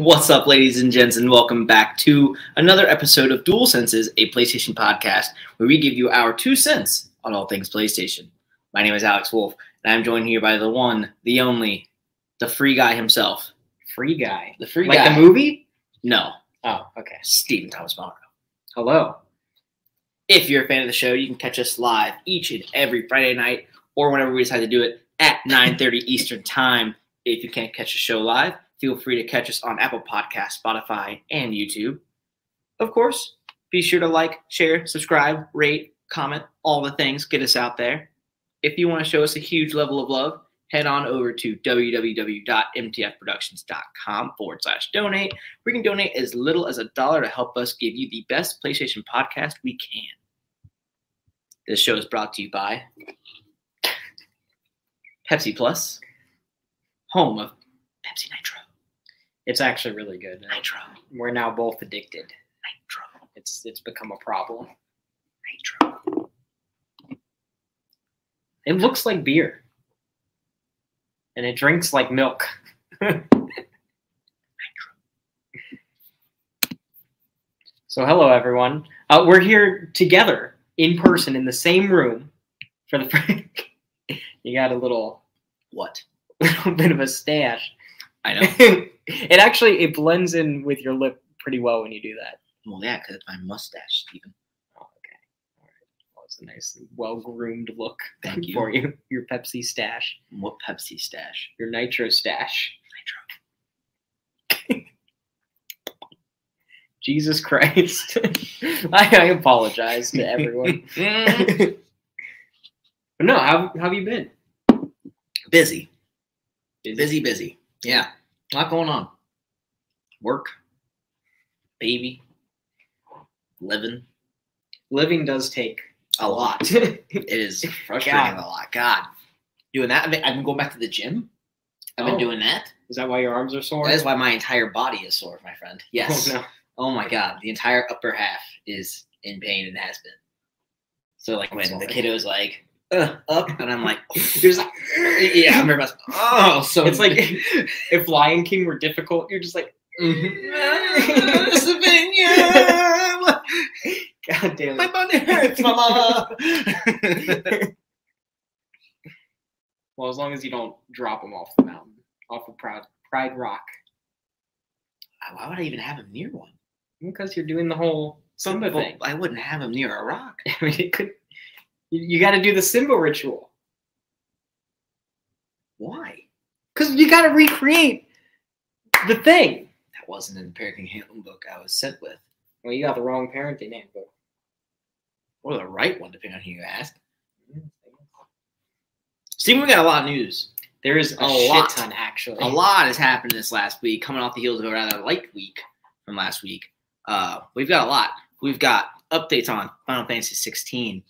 What's up, ladies and gents, and welcome back to another episode of Dual Senses, a PlayStation podcast where we give you our two cents on all things PlayStation. My name is Alex Wolf, and I'm joined here by the one, the only, the free guy himself. Free guy. The free like guy. Like the movie? No, Oh, okay. Stephen Thomas Morrow. Hello. If you're a fan of the show, you can catch us live each and every Friday night or whenever we decide to do it at 9.30 Eastern Time. If you can't catch the show live, feel free to catch us on Apple Podcasts, Spotify, and YouTube. Of course, be sure to like, share, subscribe, rate, comment, all the things. Get us out there. If you want to show us a huge level of love, head on over to www.mtfproductions.com forward slash donate. We can donate as little as a dollar to help us give you the best PlayStation podcast we can. This show is brought to you by Pepsi Plus, home of Pepsi Nitro. It's actually really good. Nitro. We're now both addicted. Nitro. It's it's become a problem. Nitro. It looks like beer. And it drinks like milk. so hello everyone. Uh, we're here together in person in the same room for the you got a little What? A little bit of a stash. I know. it actually it blends in with your lip pretty well when you do that. well, yeah, because it's my mustache, Stephen. Oh, okay. All right. Well, it's a nice, well groomed look Thank you. for you. Your Pepsi stash, What Pepsi stash? your Nitro stash. Nitro. Jesus Christ. I, I apologize to everyone. But no, how, how have you been? busy. Busy, busy. Yeah. A lot going on. Work. Baby. Living. Living does take A lot. It is frustrating God. a lot. God. Doing that. I've been, I've been going back to the gym. I've been Oh. doing that. Is that why your arms are sore? That is why my entire body is sore, my friend. Oh, yes. Oh, no. Oh my god, the entire upper half is in pain and has been. So like when the kiddo's like uh, up, and I'm like, there's like, yeah, I'm very much. Oh, so It's like if Lion King were difficult, you're just like, Savannah, God damn it. my body hurts, mama. Well, as long as you don't drop him off the mountain, off of Pride, Pride Rock. Why would I even have him near one? Because you're doing the whole Simba Well, thing. I wouldn't have him near a rock. I mean, it could. You, you got to do the Simba ritual Why? because you got to recreate the thing. That wasn't in the parenting handbook I was sent with, Well, you got the wrong parenting handbook. or the right one, depending on who you ask. Stephen, we got a lot of news. There is a, A shit lot. ton actually. a lot has happened this last week, coming off the heels of a rather light week from last week. Uh, we've got a lot. We've got updates on Final Fantasy 16.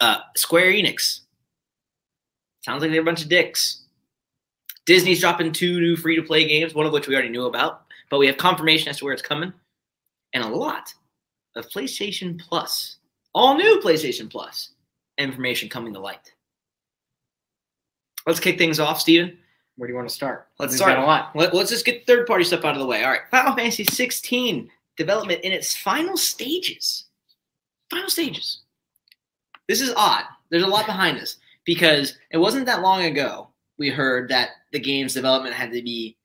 Uh, Square Enix. Sounds like they're a bunch of dicks. Disney's dropping two new free to play games, one of which we already knew about, but we have confirmation as to where it's coming. And a lot of PlayStation Plus, all new PlayStation Plus information coming to light. Let's kick things off, Steven. Where do you want to start? Let's We've start. a lot. Let, us just get third party stuff out of the way. All right. Final Fantasy 16 development in its final stages. Final stages. This is odd. There's a lot behind this because it wasn't that long ago we heard that the game's development had to be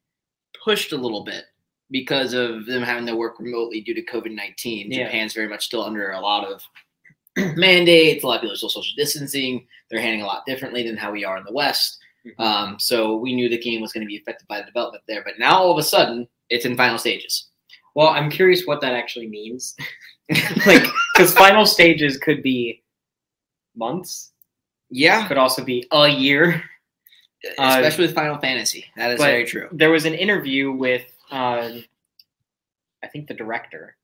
pushed a little bit because of them having to work remotely due to COVID 19. Yeah. Japan's very much still under a lot of mandates. A lot of people are still social distancing. They're handling a lot differently than how we are in the West. Mhm. Um, so we knew the game was going to be affected by the development there. But now all of a sudden, it's in final stages. Well, I'm curious what that actually means. like, because final stages could be months, Yeah, could also be a year. Uh, especially with Final Fantasy. That is very true. There was an interview with, uh, I think, the director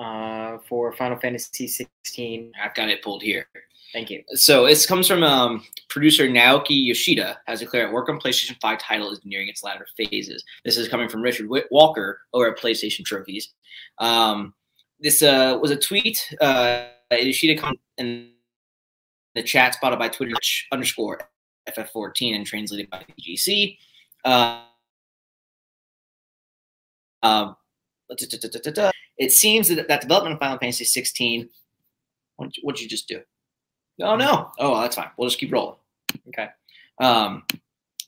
uh, for Final Fantasy 16. I've got it pulled here. Thank you. So it comes from um, producer Naoki Yoshida has declared work on PlayStation 5 title is nearing its latter phases. This is coming from Richard Walker over at PlayStation Trophies. Um, this uh, was a tweet. Uh, Yoshida come in the chat spotted by Twitter underscore FF14 and translated by PGC. Uh, Um, it seems that that development of Final Fantasy 16. What what'd you just do? Oh no! Oh, that's fine. We'll just keep rolling. Okay. Um,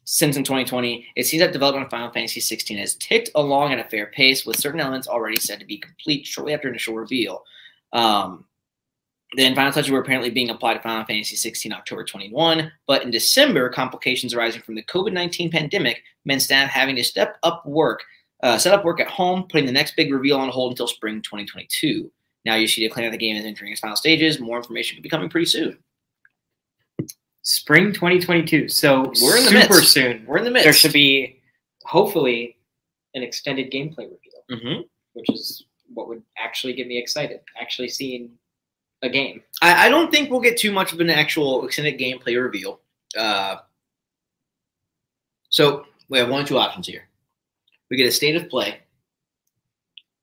since in 2020, it seems that development of Final Fantasy 16 has ticked along at a fair pace, with certain elements already said to be complete shortly after initial reveal. Um, then final touches were apparently being applied to Final Fantasy 16 October 21, but in December, complications arising from the COVID 19 pandemic meant staff having to step up work, uh, set up work at home, putting the next big reveal on hold until spring 2022. Now you see declaring that the game is entering its final stages. More information could be coming pretty soon. Spring 2022. So We're in the super midst. soon. We're in the midst. There should be hopefully an extended gameplay reveal, Mhm. which is what would actually get me excited. Actually seeing a game. I, I don't think we'll get too much of an actual extended gameplay reveal. Uh, so we have one or two options here. We get a state of play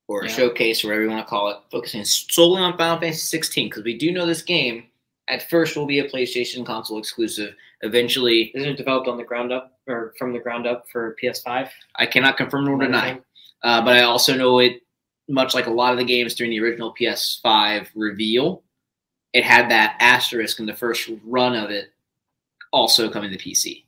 or a Yeah. showcase, or whatever you want to call it, focusing solely on Final Fantasy 16 because we do know this game at first will be a PlayStation console exclusive. Eventually, Isn't it developed on the ground up or from the ground up for PS5? I cannot confirm nor deny. Uh, but I also know it, much like a lot of the games during the original PS5 reveal, it had that asterisk in the first run of it also coming to PC.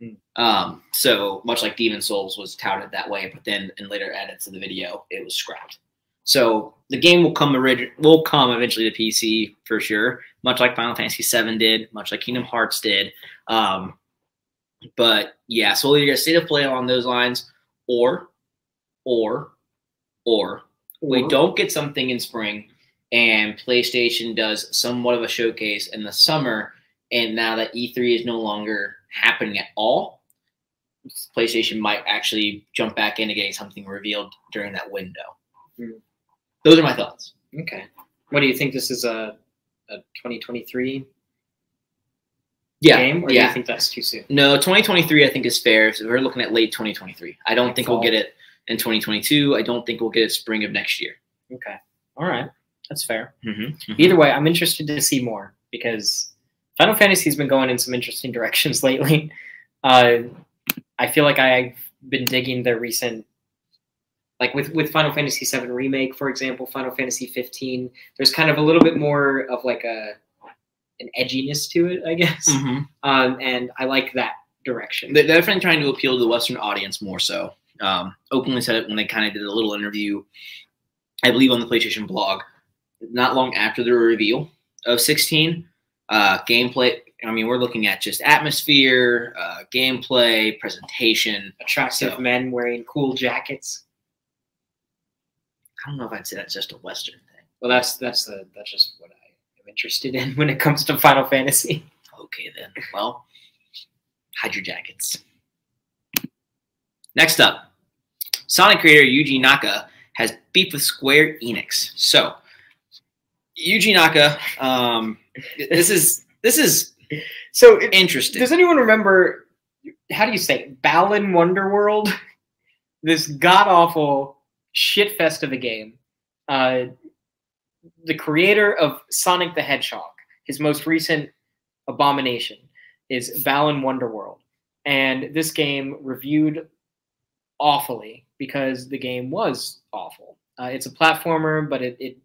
Hmm. Um, so much like Demon's Souls was touted that way, but then in later edits of the video, it was scrapped. So the game will come orig- will come eventually to PC for sure, much like Final Fantasy VII did, much like Kingdom Hearts did. Um, but yeah, so we'll either get a state of play along those lines, or, or, or we don't get something in spring, and PlayStation does somewhat of a showcase in the summer. And now that E3 is no longer happening at all, PlayStation might actually jump back into getting something revealed during that window. Hmm. Those are my thoughts. Okay. What do you think? This is a, a 2023 Yeah, game, or do yeah. you think that's too soon? No, 2023 I think is fair. So we're looking at late 2023. I don't Like think we'll get it in 2022. I don't think we'll get it spring of next year. Okay. All right. That's fair. Mm-hmm. Either way, I'm interested to see more because Final Fantasy's been going in some interesting directions lately. Uh, I feel like I've been digging the recent, like with with Final Fantasy VII remake, for example, Final Fantasy 15. There's kind of a little bit more of like a an edginess to it, I guess, Mm-hmm. um, and I like that direction. They're definitely trying to appeal to the Western audience more so. Um, openly said it when they kind of did a little interview, I believe, on the PlayStation blog, not long after the reveal of 16. Uh, gameplay, I mean, we're looking at just atmosphere, uh, gameplay, presentation. Attractive So- men wearing cool jackets. I don't know if I'd say that's just a Western thing. Well, that's that's the that's just what I am interested in when it comes to Final Fantasy. Okay, then. Well, hide your jackets. Next up, Sonic creator Yuji Naka has beef with Square Enix. So, Yuji Naka, um, this is this is So it, interesting. Does anyone remember? How do you say it? Balan Wonderworld? This god awful shit fest of a game. Uh, the creator of Sonic the Hedgehog, his most recent abomination, is Balan Wonderworld, and this game reviewed awfully because the game was awful. Uh, it's a platformer, but it, it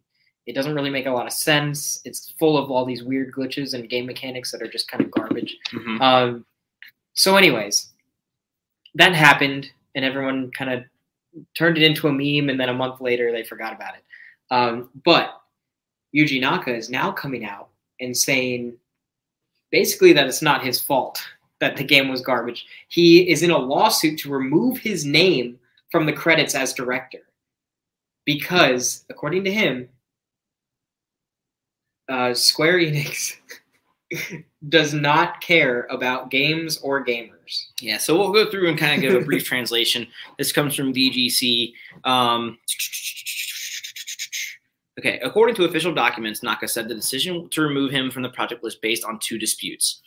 it doesn't really make a lot of sense. It's full of all these weird glitches and game mechanics that are just kind of garbage. Mhm. Um, so, anyways, that happened, and everyone kind of turned it into a meme, and then a month later they forgot about it. Um, but Yuji Naka is now coming out and saying basically that it's not his fault that the game was garbage. He is in a lawsuit to remove his name from the credits as director because, according to him, uh, Square Enix does not care about games or gamers. Yeah, so we'll go through and kind of give a brief translation. This comes from VGC. Um, okay, according to official documents, Naka said the decision to remove him from the project was based on two disputes.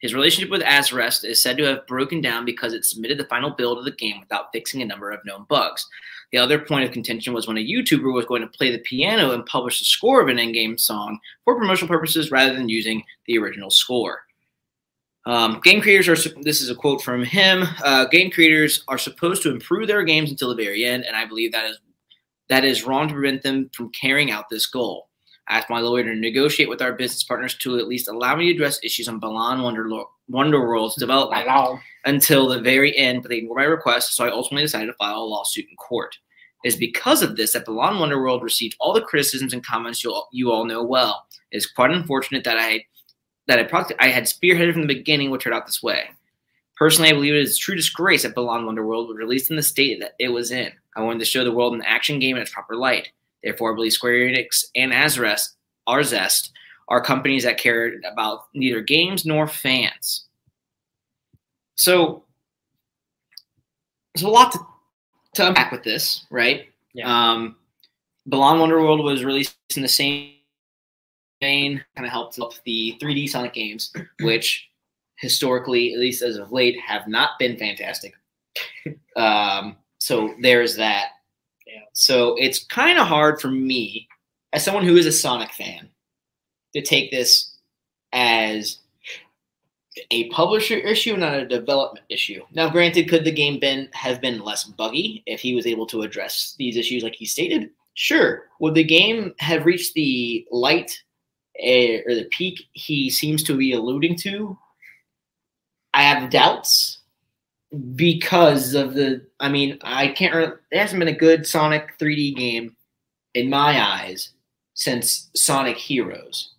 His relationship with Azrest is said to have broken down because it submitted the final build of the game without fixing a number of known bugs. The other point of contention was when a YouTuber was going to play the piano and publish the score of an in-game song for promotional purposes rather than using the original score. Um, game creators are. This is a quote from him. Uh, game creators are supposed to improve their games until the very end, and I believe that is that is wrong to prevent them from carrying out this goal. I asked my lawyer to negotiate with our business partners to at least allow me to address issues on Balan Wonder Wonderworld's development until the very end, but they ignored my request, so I ultimately decided to file a lawsuit in court. It is because of this that Balan Wonderworld received all the criticisms and comments you all, you all know well. It is quite unfortunate that I that I, proct- I had spearheaded from the beginning what turned out this way. Personally, I believe it is a true disgrace that Balan Wonderworld was released in the state that it was in. I wanted to show the world an action game in its proper light. Therefore, I believe Square Enix and Azrest, Arzest are companies that care about neither games nor fans. So there's a lot to, to unpack with this, right? Yeah. Um, Balan Wonderworld was released in the same vein, kind of helped up the 3D Sonic games, which historically, at least as of late, have not been fantastic. um, so there's that. Yeah. So it's kind of hard for me, as someone who is a Sonic fan, to take this as a publisher issue, not a development issue. Now, granted, could the game been have been less buggy if he was able to address these issues like he stated? Sure. Would the game have reached the light eh, or the peak he seems to be alluding to? I have doubts because of the. I mean, I can't. re- There hasn't been a good Sonic 3D game in my eyes since Sonic Heroes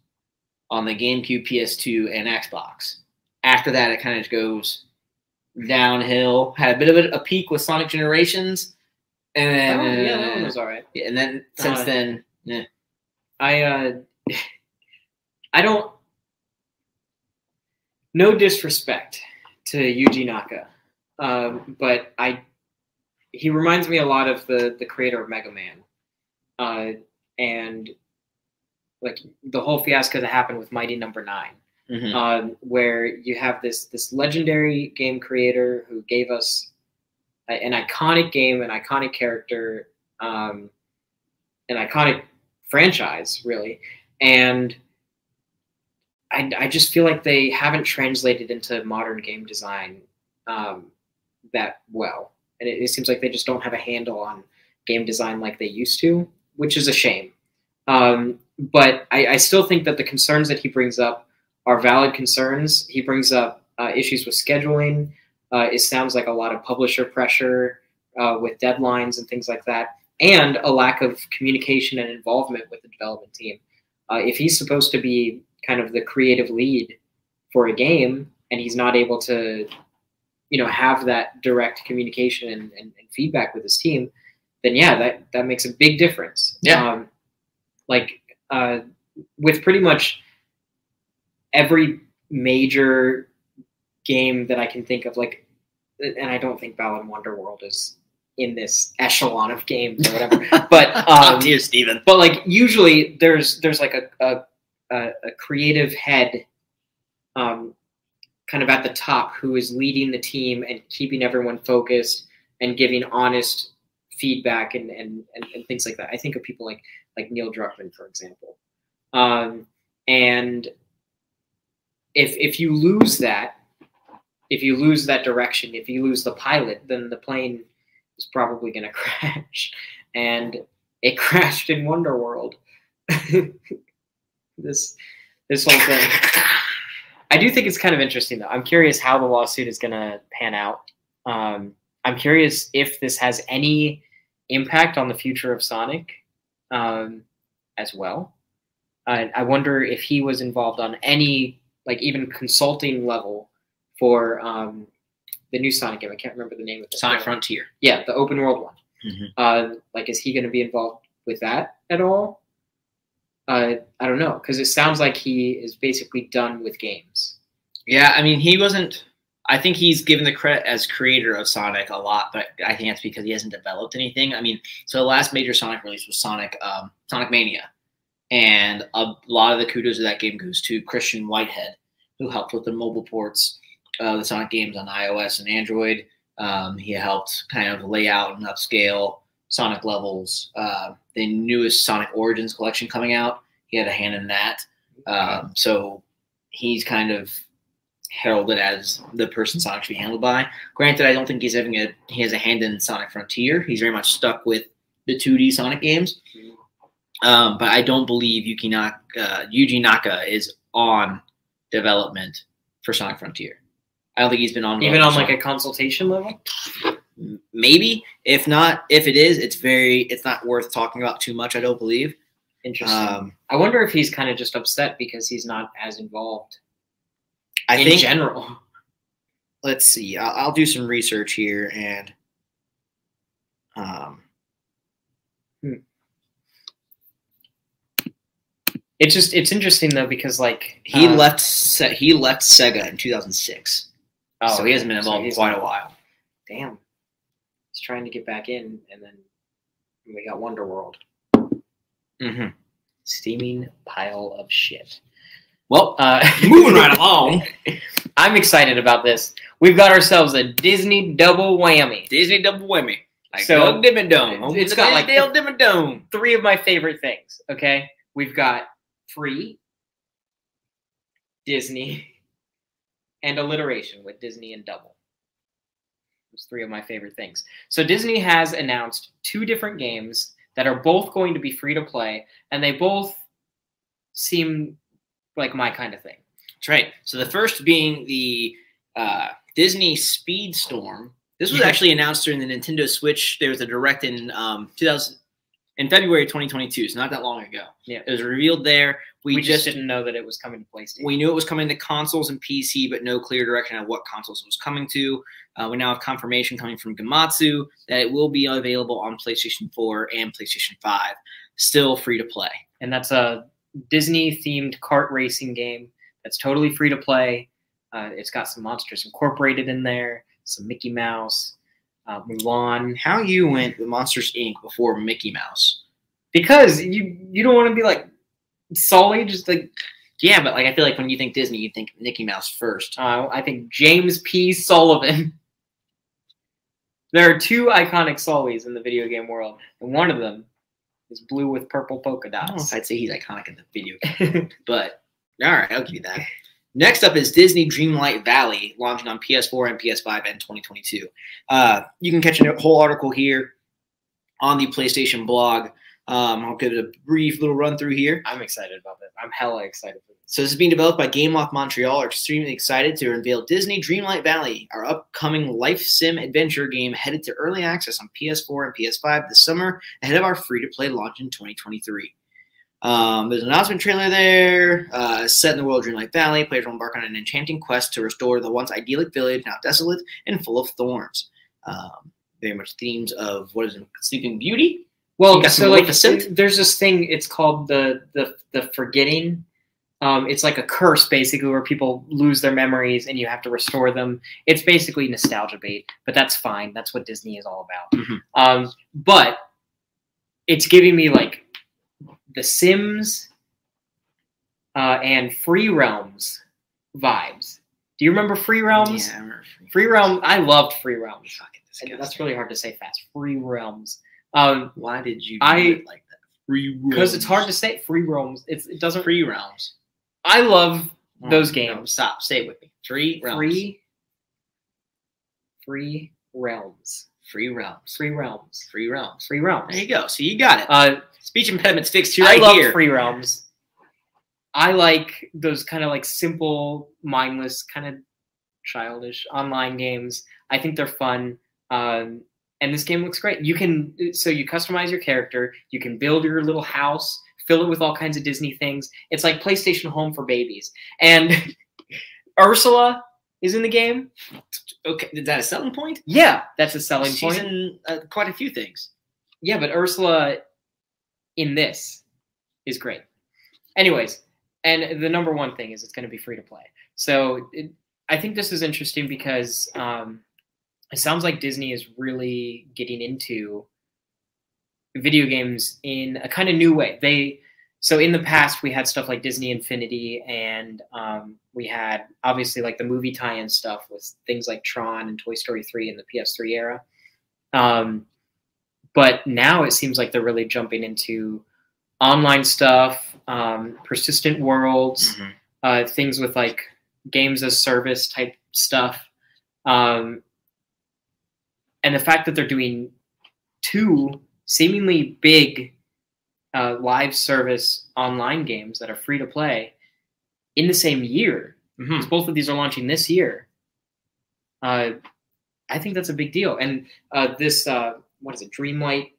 on the GameCube, PS2, and Xbox. After that, it kind of goes downhill. Had a bit of a, a peak with Sonic Generations, and then Oh, yeah, that one was all right. yeah, and then since Uh, then, yeah. I uh, I don't. No disrespect to Yuji Naka, um, but I he reminds me a lot of the the creator of Mega Man, uh, and like the whole fiasco that happened with Mighty Number Nine Mhm. um, where you have this this legendary game creator who gave us a, an iconic game, an iconic character, um, an iconic franchise, really, and I, I just feel like they haven't translated into modern game design um, that well, and it, it seems like they just don't have a handle on game design like they used to, which is a shame. Um, but I, I still think that the concerns that he brings up are valid concerns. He brings up uh, issues with scheduling. Uh, it sounds like a lot of publisher pressure uh, with deadlines and things like that, and a lack of communication and involvement with the development team. Uh, if he's supposed to be kind of the creative lead for a game, and he's not able to, you know, have that direct communication and, and, and feedback with his team, then yeah, that that makes a big difference. Yeah. Um, like uh, with pretty much every major game that I can think of, like, and I don't think Balan Wonderworld is in this echelon of games or whatever, but um, tier, Steven. but like usually there's there's like a, a, a creative head, um, kind of at the top who is leading the team and keeping everyone focused and giving honest feedback and and, and, and things like that. I think of people like like Neil Druckmann, for example, um, and if if you lose that, if you lose that direction, if you lose the pilot, then the plane is probably going to crash, and it crashed in Wonderworld. this this whole thing. I do think it's kind of interesting though. I'm curious how the lawsuit is going to pan out. Um, I'm curious if this has any impact on the future of Sonic um, as well. I, I wonder if he was involved on any, like even consulting level for um, the new Sonic game. I can't remember the name of it. Sonic Frontier. Yeah, the open world one. Mhm. Uh, like, is he going to be involved with that at all? Uh, I don't know because it sounds like he is basically done with games. Yeah, I mean, he wasn't. I think he's given the credit as creator of Sonic a lot, but I think that's because he hasn't developed anything. I mean, so the last major Sonic release was Sonic um, Sonic Mania, and a lot of the kudos of that game goes to Christian Whitehead, who helped with the mobile ports of the Sonic games on iOS and Android. Um, he helped kind of lay out and upscale Sonic levels. Uh, the newest Sonic Origins collection coming out, he had a hand in that. Um, so he's kind of heralded as the person Sonic should be handled by. Granted, I don't think he's having a he has a hand in Sonic Frontier. He's very much stuck with the 2D Sonic games. Um, but I don't believe Yuki Naka, uh, Yuji Naka is on development for Sonic Frontier. I don't think he's been on Even on like a consultation level. Maybe. If not, if it is, it's very it's not worth talking about too much. I don't believe. Interesting. Um, I wonder if he's kind of just upset because he's not as involved I in think. general. let's see. I'll, I'll do some research here and. Um, It's just it's interesting though because like he uh, left. He left Sega in 2006, oh, so he hasn't been so involved in quite a while. Damn, trying to get back in, and then we got Wonder World, hmm steaming pile of shit. Well, Uh, moving right along. I'm excited about this. We've got ourselves a Disney double whammy. Disney double whammy. Like So, Doug Dimmadome. it's It's got, got like, Dale Dimmadome. Three of my favorite things. Okay, we've got free, Disney, and alliteration with Disney and double. Those three of my favorite things. So Disney has announced two different games that are both going to be free to play, and they both seem like my kind of thing. That's right. So the first being the uh, Disney Speedstorm. This was actually announced during the Nintendo Switch. There was a direct in um, 2000 in February 2022, so not that long ago. Yeah. It was revealed there. We, We, just just didn't know that it was coming to PlayStation. we knew it was coming to consoles and PC, but no clear direction of what consoles it was coming to. Uh, we now have confirmation coming from Gematsu that it will be available on PlayStation 4 and PlayStation 5, still free to play. and that's a Disney themed kart racing game that's totally free to play. Uh, it's got some monsters incorporated in there, some Mickey Mouse, uh, Mulan. How you went with Monsters Inc. before Mickey Mouse? Because you you don't want to be like Sully, just like Yeah, but like I feel like when you think Disney, you think Mickey Mouse first. uh, I think James P. Sullivan. there are two iconic Sullys in the video game world, and one of them is blue with purple polka I don't know dots. if I'd say he's iconic in the video game, but all right, I'll give you that. Next up is Disney Dreamlight Valley, launching on PS4 and PS5 in 2022. Uh, you can catch a whole article here on the PlayStation blog. Um, I'll give it a brief little run through here. I'm excited about it. I'm hella excited for this. So this is being developed by Gameloft Montreal. Are extremely excited to unveil Disney Dreamlight Valley, our upcoming life sim adventure game headed to early access on PS4 and PS5 this summer, ahead of our free-to-play launch in 2023. Um, there's an announcement trailer there. Uh, set in the world of Dreamlight Valley, players will embark on an enchanting quest to restore the once idyllic village, now desolate and full of thorns. Um, very much themes of what is it, Sleeping Beauty. Well, You got some so like there's this thing. It's called the the the forgetting. Um, it's like a curse, basically, where people lose their memories and you have to restore them. It's basically nostalgia bait, but that's fine. That's what Disney is all about. Mhm. Um, but it's giving me like The Sims uh, and Free Realms vibes. Do you remember Free Realms? Yeah, I remember Free- Free Realm. I loved Free Realms. That's really hard to say fast. Free Realms. Um, Why did you I- do it like that? Free because it's hard to say free realms. It's, it doesn't. free realms. I love those No, games. stop. Say it with me. Free realms. free, free realms, Free realms. free realms, Free realms. free realms. There you go. So you got it. Uh, Speech impediments fixed here. I right love here. free realms. I like those kind of like simple, mindless, kind of childish online games. I think they're fun. Um, and this game looks great. You can so you customize your character. You can build your little house, fill it with all kinds of Disney things. It's like PlayStation Home for babies. And Ursula is in the game. Okay, is that a selling point? Yeah, that's a selling She's point. in uh, quite a few things. Yeah, but Ursula in this is great. Anyways, and the number one thing is it's going to be free to play. So it, I think this is interesting because um, it sounds like Disney is really getting into video games in a kind of new way. They so in the past we had stuff like Disney Infinity, and um, we had obviously like the movie tie-in stuff with things like Tron and Toy Story 3 in the PS3 era. Um, but now it seems like they're really jumping into online stuff, um, persistent worlds, uh, things with like games as service type stuff. Um, and the fact that they're doing two seemingly big uh, live service online games that are free to play in the same year. Mhm. 'cause Both of these are launching this year. Uh, I think that's a big deal. And uh, this, uh, what is it, Dreamlight?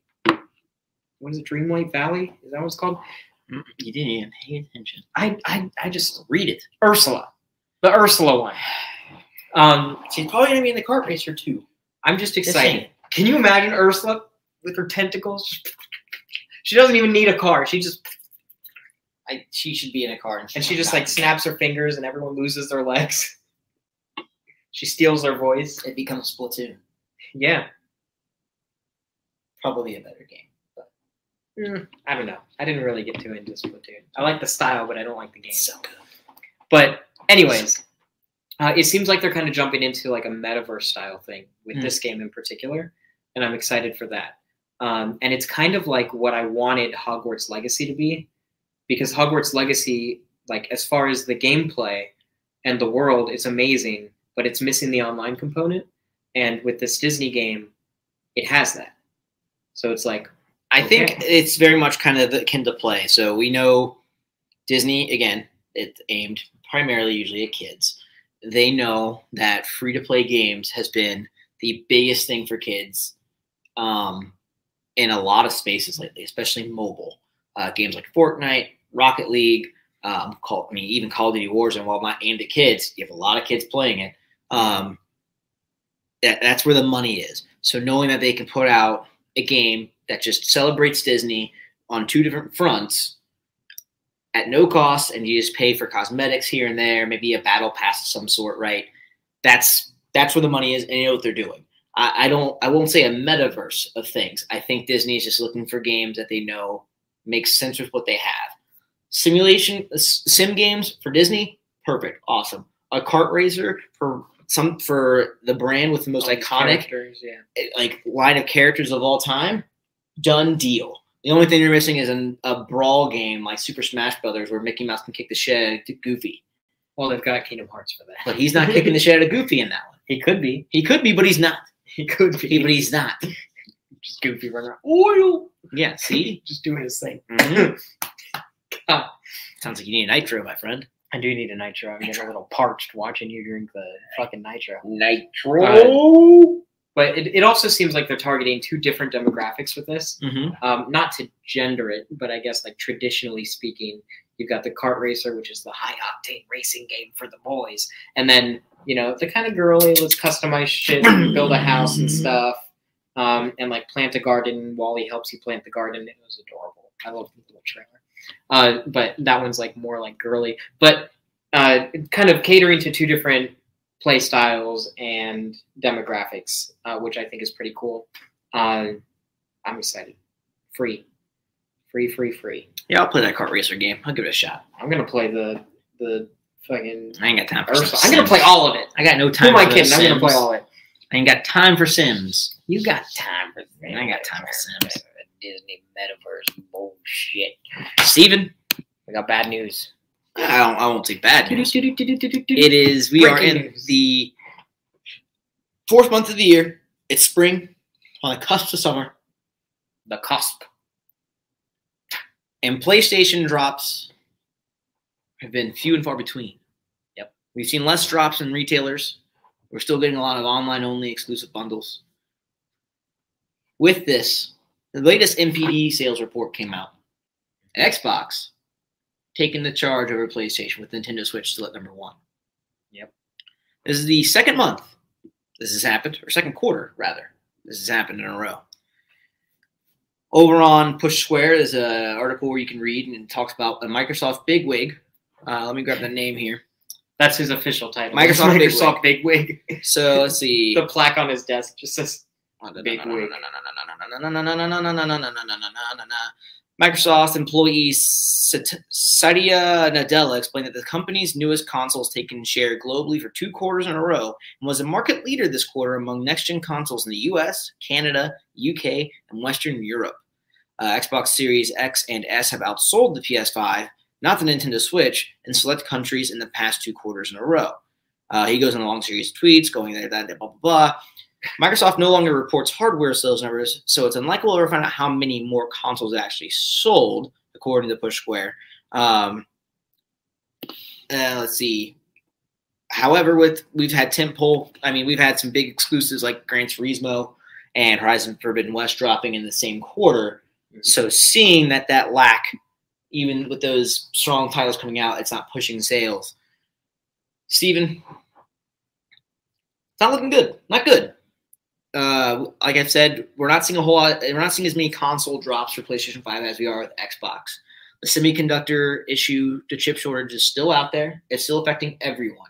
What is it, Dreamlight Valley? Is that what it's called? You didn't even pay attention. I, I, I just Read it. Ursula, the Ursula one. Um, She's probably gonna be in the kart racer too. I'm just excited. Can you imagine Ursula with her tentacles? She doesn't even need a car. She just I, she should be in a car, and she just like snaps her fingers, and everyone loses their legs. She steals their voice. It becomes Splatoon. Yeah, Probably a better game. Mm, I don't know. I didn't really get too into Splatoon. I like the style, but I don't like the game. So good. But anyways, uh, it seems like they're kind of jumping into like a metaverse style thing with Hmm. this game in particular, and I'm excited for that. Um, and it's kind of like what I wanted Hogwarts Legacy to be, because Hogwarts Legacy, like as far as the gameplay and the world, it's amazing, but it's missing the online component. And with this Disney game, it has that. So it's like I think it's very much kind of akin to play. So we know Disney again. It's aimed primarily usually at kids. They know that free to play games has been the biggest thing for kids um, in a lot of spaces lately, especially mobile uh, games like Fortnite, Rocket League. Um, call, I mean, even Call of Duty Warzone. While not aimed at kids, you have a lot of kids playing it. Um, that, that's where the money is. So knowing that they can put out a game that just celebrates Disney on two different fronts at no cost, and you just pay for cosmetics here and there, maybe a battle pass of some sort, right? That's that's where the money is, and you know what they're doing. I, I don't, I won't say a metaverse of things. I think Disney is just looking for games that they know makes sense with what they have. Simulation sim games for Disney, perfect, awesome. A cart racer for some for the brand with the most these iconic yeah. Eh, like line of characters of all time, done deal. The only thing you're missing is an, a brawl game like Super Smash Brothers, where Mickey Mouse can kick the shit out of Goofy, Well, they've got Kingdom Hearts for that. but he's not kicking the shit out of Goofy in that one. He could be. He could be, but he's not. He could be, but he's not. just goofy running around. Oil. Yeah, see, just doing his thing. Mhm. God. sounds like you need a nitro, my friend. I do need a nitro. I'm getting a little parched watching you drink the fucking nitro. Nitro. But it, it also seems like they're targeting two different demographics with this. mm-hmm. Um, not to gender it, but I guess like traditionally speaking, you've got the kart racer, which is the high octane racing game for the boys, and then you know the kind of girly, let's customize shit, build a house and stuff, um, and like plant a garden. Wally helps you plant the garden. It was adorable. I love the little trailer. Uh, but that one's like more like girly, but uh, kind of catering to two different play styles and demographics, uh, which I think is pretty cool. Uh, I'm excited. Free, free, free, free. Yeah, I'll play that kart racer game. I'll give it a shot. I'm gonna play the the fucking. I ain't got time for. Sims. I'm gonna play all of it. I got no Who time. am I kidding? I'm gonna play all of it. I ain't got time for Sims. You got time for. I I ain't got time for Sims. Disney metaverse bullshit. Steven, I got bad news. I don't. I won't say bad news. It is. We are in news. the fourth month of the year. It's spring, on the cusp of summer, the cusp. and PlayStation drops have been few and far between. Yep. We've seen less drops in retailers. We're still getting a lot of online only exclusive bundles. With this, the latest NPD sales report came out. Xbox taking the charge over PlayStation with Nintendo Switch still at number one. Yep. This is the second month this has happened, or second quarter rather. This has happened in a row. Over on Push Square, there's an article where you can read and it talks about a Microsoft bigwig. Uh, let me grab the name here. That's his official title. Microsoft Microsoft Bigwig. So let's see. the plaque on his desk just says Bigwig. Microsoft employee Satya Nadella explained that the company's newest console has taken share globally for two quarters in a row and was a market leader this quarter among next-gen consoles in the U.S., Canada, UK, and Western Europe. Uh, Xbox Series X and S have outsold the PS5 not the Nintendo Switch, in select countries in the past two quarters in a row. Uh, he goes on a long series of tweets going there, that, that, blah, blah, blah. Microsoft no longer reports hardware sales numbers, so it's unlikely we'll ever find out how many more consoles actually sold, according to Push Square. Um, uh, let's see. However, with we've had tentpole, I mean, we've had some big exclusives like Gran Turismo and Horizon Forbidden West dropping in the same quarter. So seeing that that lack, even with those strong titles coming out, it's not pushing sales. Steven, it's not looking good. Not good. Uh, like I've said, we're not seeing a whole lot. We're not seeing as many console drops for PlayStation Five as we are with Xbox. The semiconductor issue, the chip shortage is still out there. It's still affecting everyone.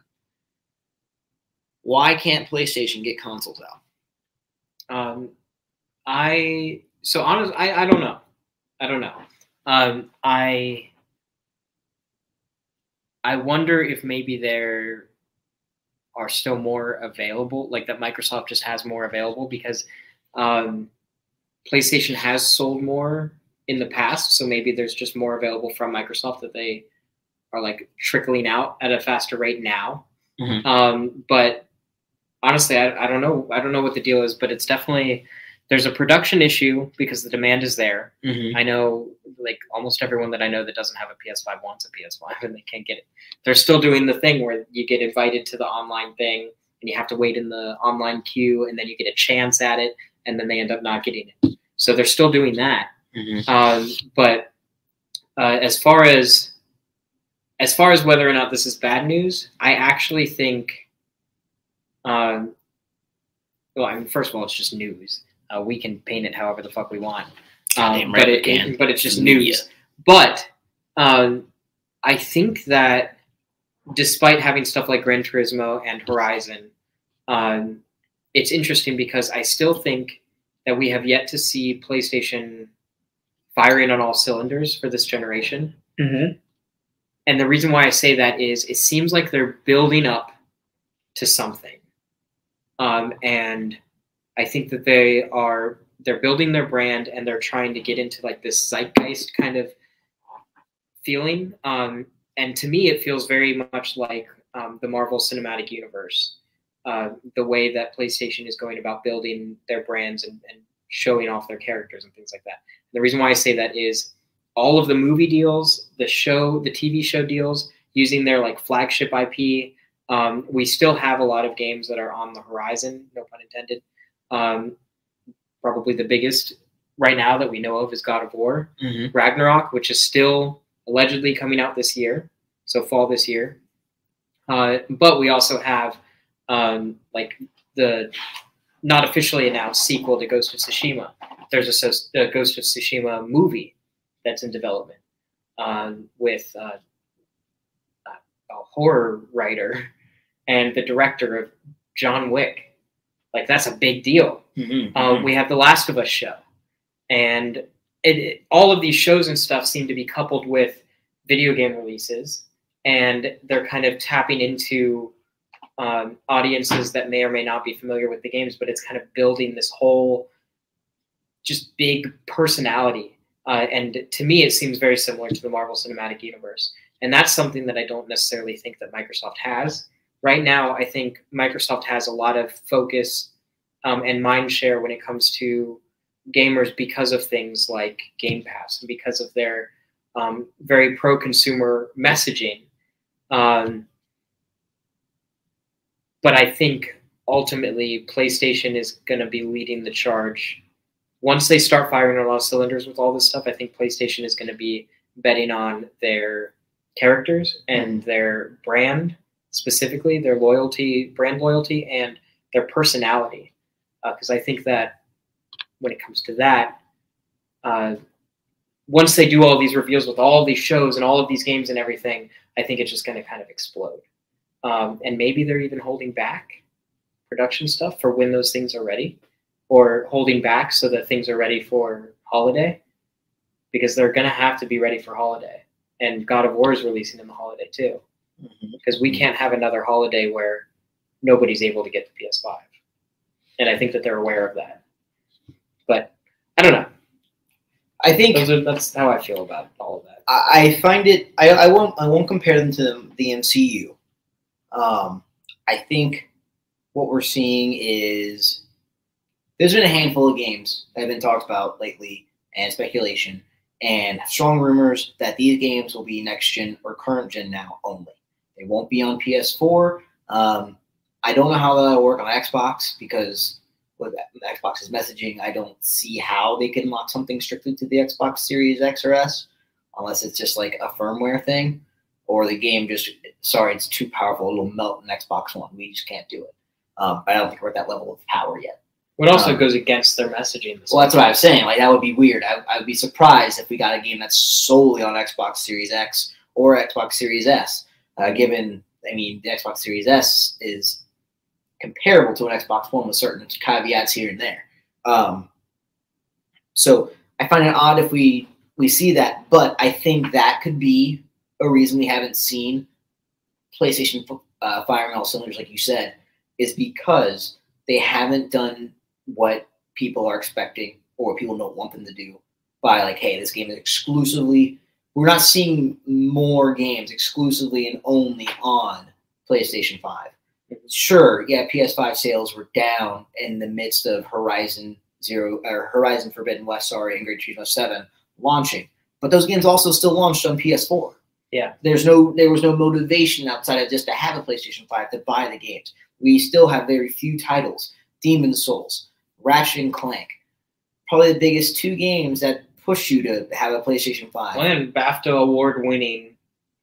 Why can't PlayStation get consoles out? Um, I so honest, I I don't know. I don't know. Um, I I wonder if maybe there are still more available, like that Microsoft just has more available because um, PlayStation has sold more in the past, so maybe there's just more available from Microsoft that they are like trickling out at a faster rate now. Mhm. Um, but honestly, I, I don't know. I don't know what the deal is, but it's definitely there's a production issue because the demand is there. Mm-hmm. I know like almost everyone that I know that doesn't have a PS5 wants a PS5 and they can't get it. They're still doing the thing where you get invited to the online thing and you have to wait in the online queue and then you get a chance at it and then they end up not getting it. So they're still doing that. Mm-hmm. Um, but uh, as far as as far as whether or not this is bad news, I actually think. Um, well, I mean, first of all, it's just news. Uh, we can paint it however the fuck we want, um, right but it, it- but it's just news. But um, I think that despite having stuff like Gran Turismo and Horizon, um, it's interesting because I still think that we have yet to see PlayStation firing on all cylinders for this generation. Mm-hmm. And the reason why I say that is it seems like they're building up to something. Um, and I think that they are they're building their brand and they're trying to get into like this zeitgeist kind of feeling. Um, and to me, it feels very much like um, the Marvel Cinematic Universe, uh, the way that PlayStation is going about building their brands and, and showing off their characters and things like that. The reason why I say that is all of the movie deals, the show, the TV show deals, using their like flagship IP. Um, we still have a lot of games that are on the horizon, no pun intended. Um, probably the biggest right now that we know of is God of War, Mm-hmm. Ragnarok, which is still allegedly coming out this year, so fall this year. Uh, but we also have um, like the not officially announced sequel to Ghost of Tsushima. There's a, a Ghost of Tsushima movie that's in development um, with uh, a, a horror writer and the director of John Wick. Like that's a big deal. Mm-hmm. Um, we have the Last of Us show, and it, it- all of these shows and stuff seem to be coupled with video game releases, and they're kind of tapping into um, audiences that may or may not be familiar with the games, but it's kind of building this whole just big personality. Uh, and to me, it seems very similar to the Marvel Cinematic Universe, and that's something that I don't necessarily think that Microsoft has right now. I think Microsoft has a lot of focus um, and mind share when it comes to gamers because of things like Game Pass and because of their um, very pro consumer messaging. Um, but I think ultimately PlayStation is going to be leading the charge. Once they start firing on all cylinders with all this stuff, I think PlayStation is going to be betting on their characters and their brand specifically, their loyalty, brand loyalty, and their personality because I think that when it comes to that, uh, once they do all these reveals with all these shows and all of these games and everything, I think it's just going to kind of explode. Um, and maybe they're even holding back production stuff for when those things are ready, or holding back so that things are ready for holiday, because they're going to have to be ready for holiday. And God of War is releasing in the holiday too, Mm-hmm. because we can't have another holiday where nobody's able to get the PS5 and I think that they're aware of that. But I don't know. I think are, that's how I feel about all of that. I I find it. I, I won't. I won't compare them to the MCU. Um, I think what we're seeing is there's been a handful of games that have been talked about lately and speculation and strong rumors that these games will be next gen or current gen now only. They won't be on PS4. Um, I don't know how that'll work on Xbox because with Xbox's messaging, I don't see how they can lock something strictly to the Xbox Series X or S unless it's just like a firmware thing or the game just sorry it's too powerful it'll melt an xbox one. We just can't do it. Um, i don't think we're at that level of power yet. What also Um, goes against their messaging. well that's what i was saying. Like that would be weird. I, I would be surprised if we got a game that's solely on xbox series x or xbox series s uh, given i mean the xbox series s is comparable to an xbox one with certain caveats here and there um, so i find it odd if we we see that but i think that could be a reason we haven't seen PlayStation uh, firing all cylinders, like you said, is because they haven't done what people are expecting or people don't want them to do by like, hey, this game is exclusively. We're not seeing more games exclusively and only on PlayStation Five. Sure, yeah, PS5 sales were down in the midst of Horizon Zero or Horizon Forbidden West, sorry, and Gran Turismo Seven launching, but those games also still launched on PS4 Yeah. there's no there was no motivation outside of just to have a PlayStation 5 to buy the games. We still have very few titles. Demon Souls, Ratchet and Clank. Probably the biggest two games that push you to have a PlayStation 5. And BAFTA award winning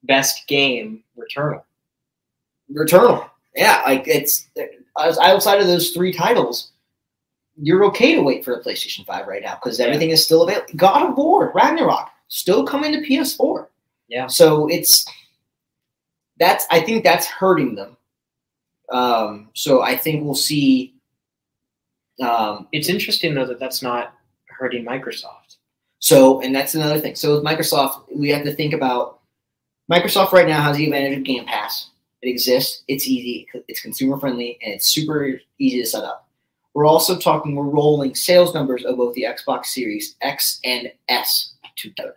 best game, Returnal. Returnal. Yeah, like it's outside of those three titles, you're okay to wait for a PlayStation 5 right now because everything is still available. God of War, Ragnarok, still coming to PS4. Yeah. So it's that's I think that's hurting them. Um, so I think we'll see. Um, It's interesting though that that's not hurting Microsoft. So and that's another thing. So with Microsoft, we have to think about Microsoft right now has the advantage of Game Pass. It exists. It's easy. It's consumer friendly and it's super easy to set up. We're also talking. We're rolling sales numbers of both the Xbox Series X and S together.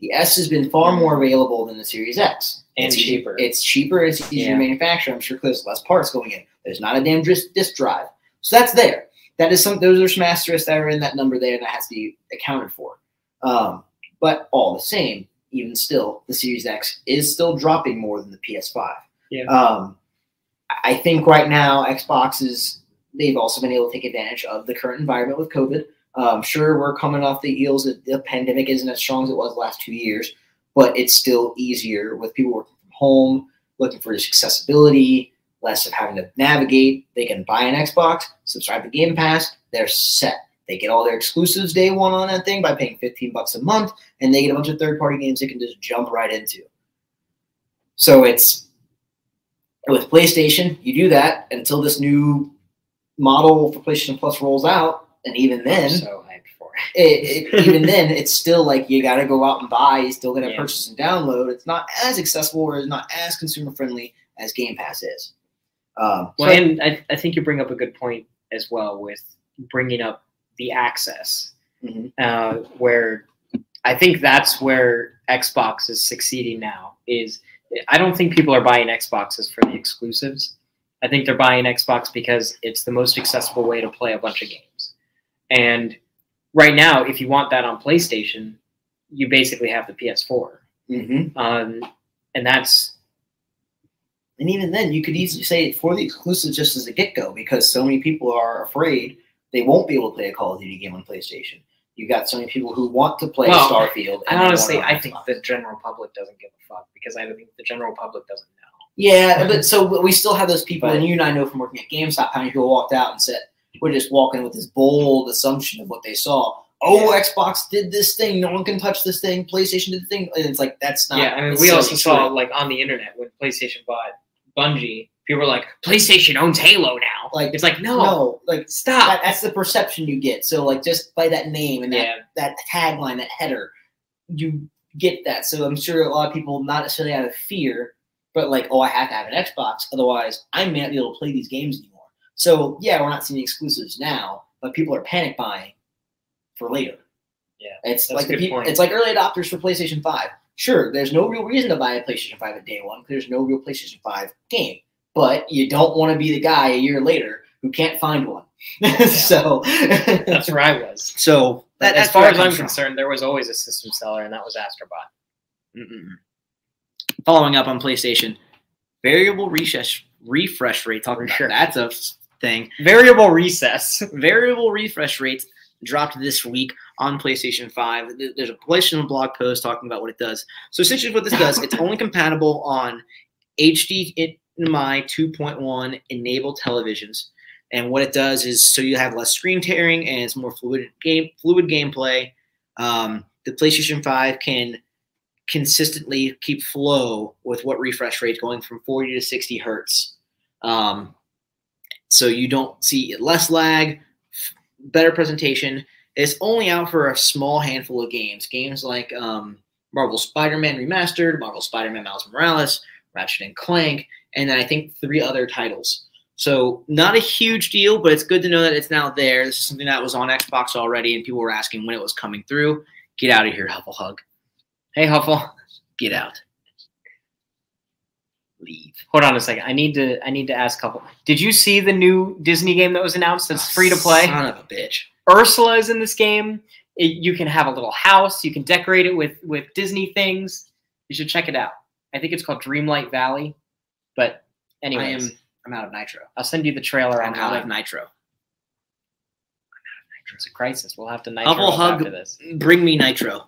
The S has been far more available than the Series X. And It's easy- cheaper. It's cheaper. It's easier Yeah. to manufacture. I'm sure there's less parts going in. There's not a damn disk drive. So that's there. That is some. Those are some asterisks that are in that number there, and that has to be accounted for. Um, but all the same, even still, the Series X is still dropping more than the PS5. Yeah. Um, I- I think right now Xbox is. They've also been able to take advantage of the current environment with COVID. Um, sure, we're coming off the heels that the pandemic isn't as strong as it was the last two years, but it's still easier with people working from home, looking for just accessibility, less of having to navigate. They can buy an Xbox, subscribe to Game Pass, they're set. They get all their exclusives day one on that thing by paying 15 bucks a month, and they get a bunch of third party games they can just jump right into. So it's with PlayStation, you do that until this new model for PlayStation Plus rolls out, and even then, so hyped for it. it, it, even then, it's still like you got to go out and buy. You still got to Yeah. purchase and download. It's not as accessible or it's not as consumer friendly as Game Pass is. Um, Well, so- and I, I think you bring up a good point as well with bringing up the access, Mhm. uh, where I think that's where Xbox is succeeding now. Is I don't think people are buying Xboxes for the exclusives. I think they're buying Xbox because it's the most accessible way to play a bunch of games. And right now, if you want that on PlayStation, you basically have the PS4, Mhm. um, and that's And even then, you could easily say for the exclusives just as a get go because so many people are afraid they won't be able to play a Call of Duty game on PlayStation. You've got so many people who want to play Well, Starfield. And honestly, want it on I think the general public doesn't give a fuck because I think the general public doesn't know. Yeah, but so we still have those people, But- and you and I know from working at GameStop how many people walked out and said, "We're just walking with this bold assumption of what they saw." Oh, Xbox did this thing. No one can touch this thing. PlayStation did the thing, and it's like that's not. yeah, I mean, we also saw like on the internet when PlayStation bought Bungie, people were like, "PlayStation owns Halo now." Like, it's like, no, no, like stop. that, that's the perception you get. So like just by that name and that yeah, that tagline, that header, you get that. So I'm sure a lot of people, not necessarily out of fear, but like, oh, I have to have an Xbox, otherwise I may not be able to play these games anymore. So yeah, we're not seeing exclusives now, but people are panic buying for later. Yeah, it's like the people. point. It's like early adopters for PlayStation Five. Sure, there's no real reason to buy a PlayStation Five at day one because there's no real PlayStation Five game. But you don't want to be the guy a year later who can't find one. so That's where I was. So that, as far as I'm comes from. concerned, there was always a system seller, and that was Astrobot. Mm-mm. Following up on PlayStation, variable refresh refresh rate. Talking about Sure. that's a thing. Variable recess. Variable refresh rates dropped this week on PlayStation 5. There's a PlayStation blog post talking about what it does. So essentially, what this does, it's only compatible on HDMI 2.1 enabled televisions. And what it does is so you have less screen tearing and it's more fluid game fluid gameplay. Um, the PlayStation 5 can consistently keep flow with what refresh rate going from 40 to 60 hertz. Um, so you don't see less lag, better presentation. It's only out for a small handful of games. Games like um, Marvel Spider-Man Remastered, Marvel Spider-Man Miles Morales, Ratchet and Clank, and then I think three other titles. So not a huge deal, but it's good to know that it's now there. This is something that was on Xbox already, and people were asking when it was coming through. Get out of here, Huffle Hug. Hey, Huffle. Get out. Leave. Hold on a second. I need to. I need to ask Huffle. Did you see the new Disney game that was announced? That's free to play. Son of a bitch. Ursula is in this game. It- you can have a little house. You can decorate it with with Disney things. You should check it out. I think it's called Dreamlight Valley. But I anyways, am. I'm out of nitro. I'll send you the trailer I'm on out of nitro. it's a crisis. We'll have to nitro Huffle up hug. after this. Bring me nitro.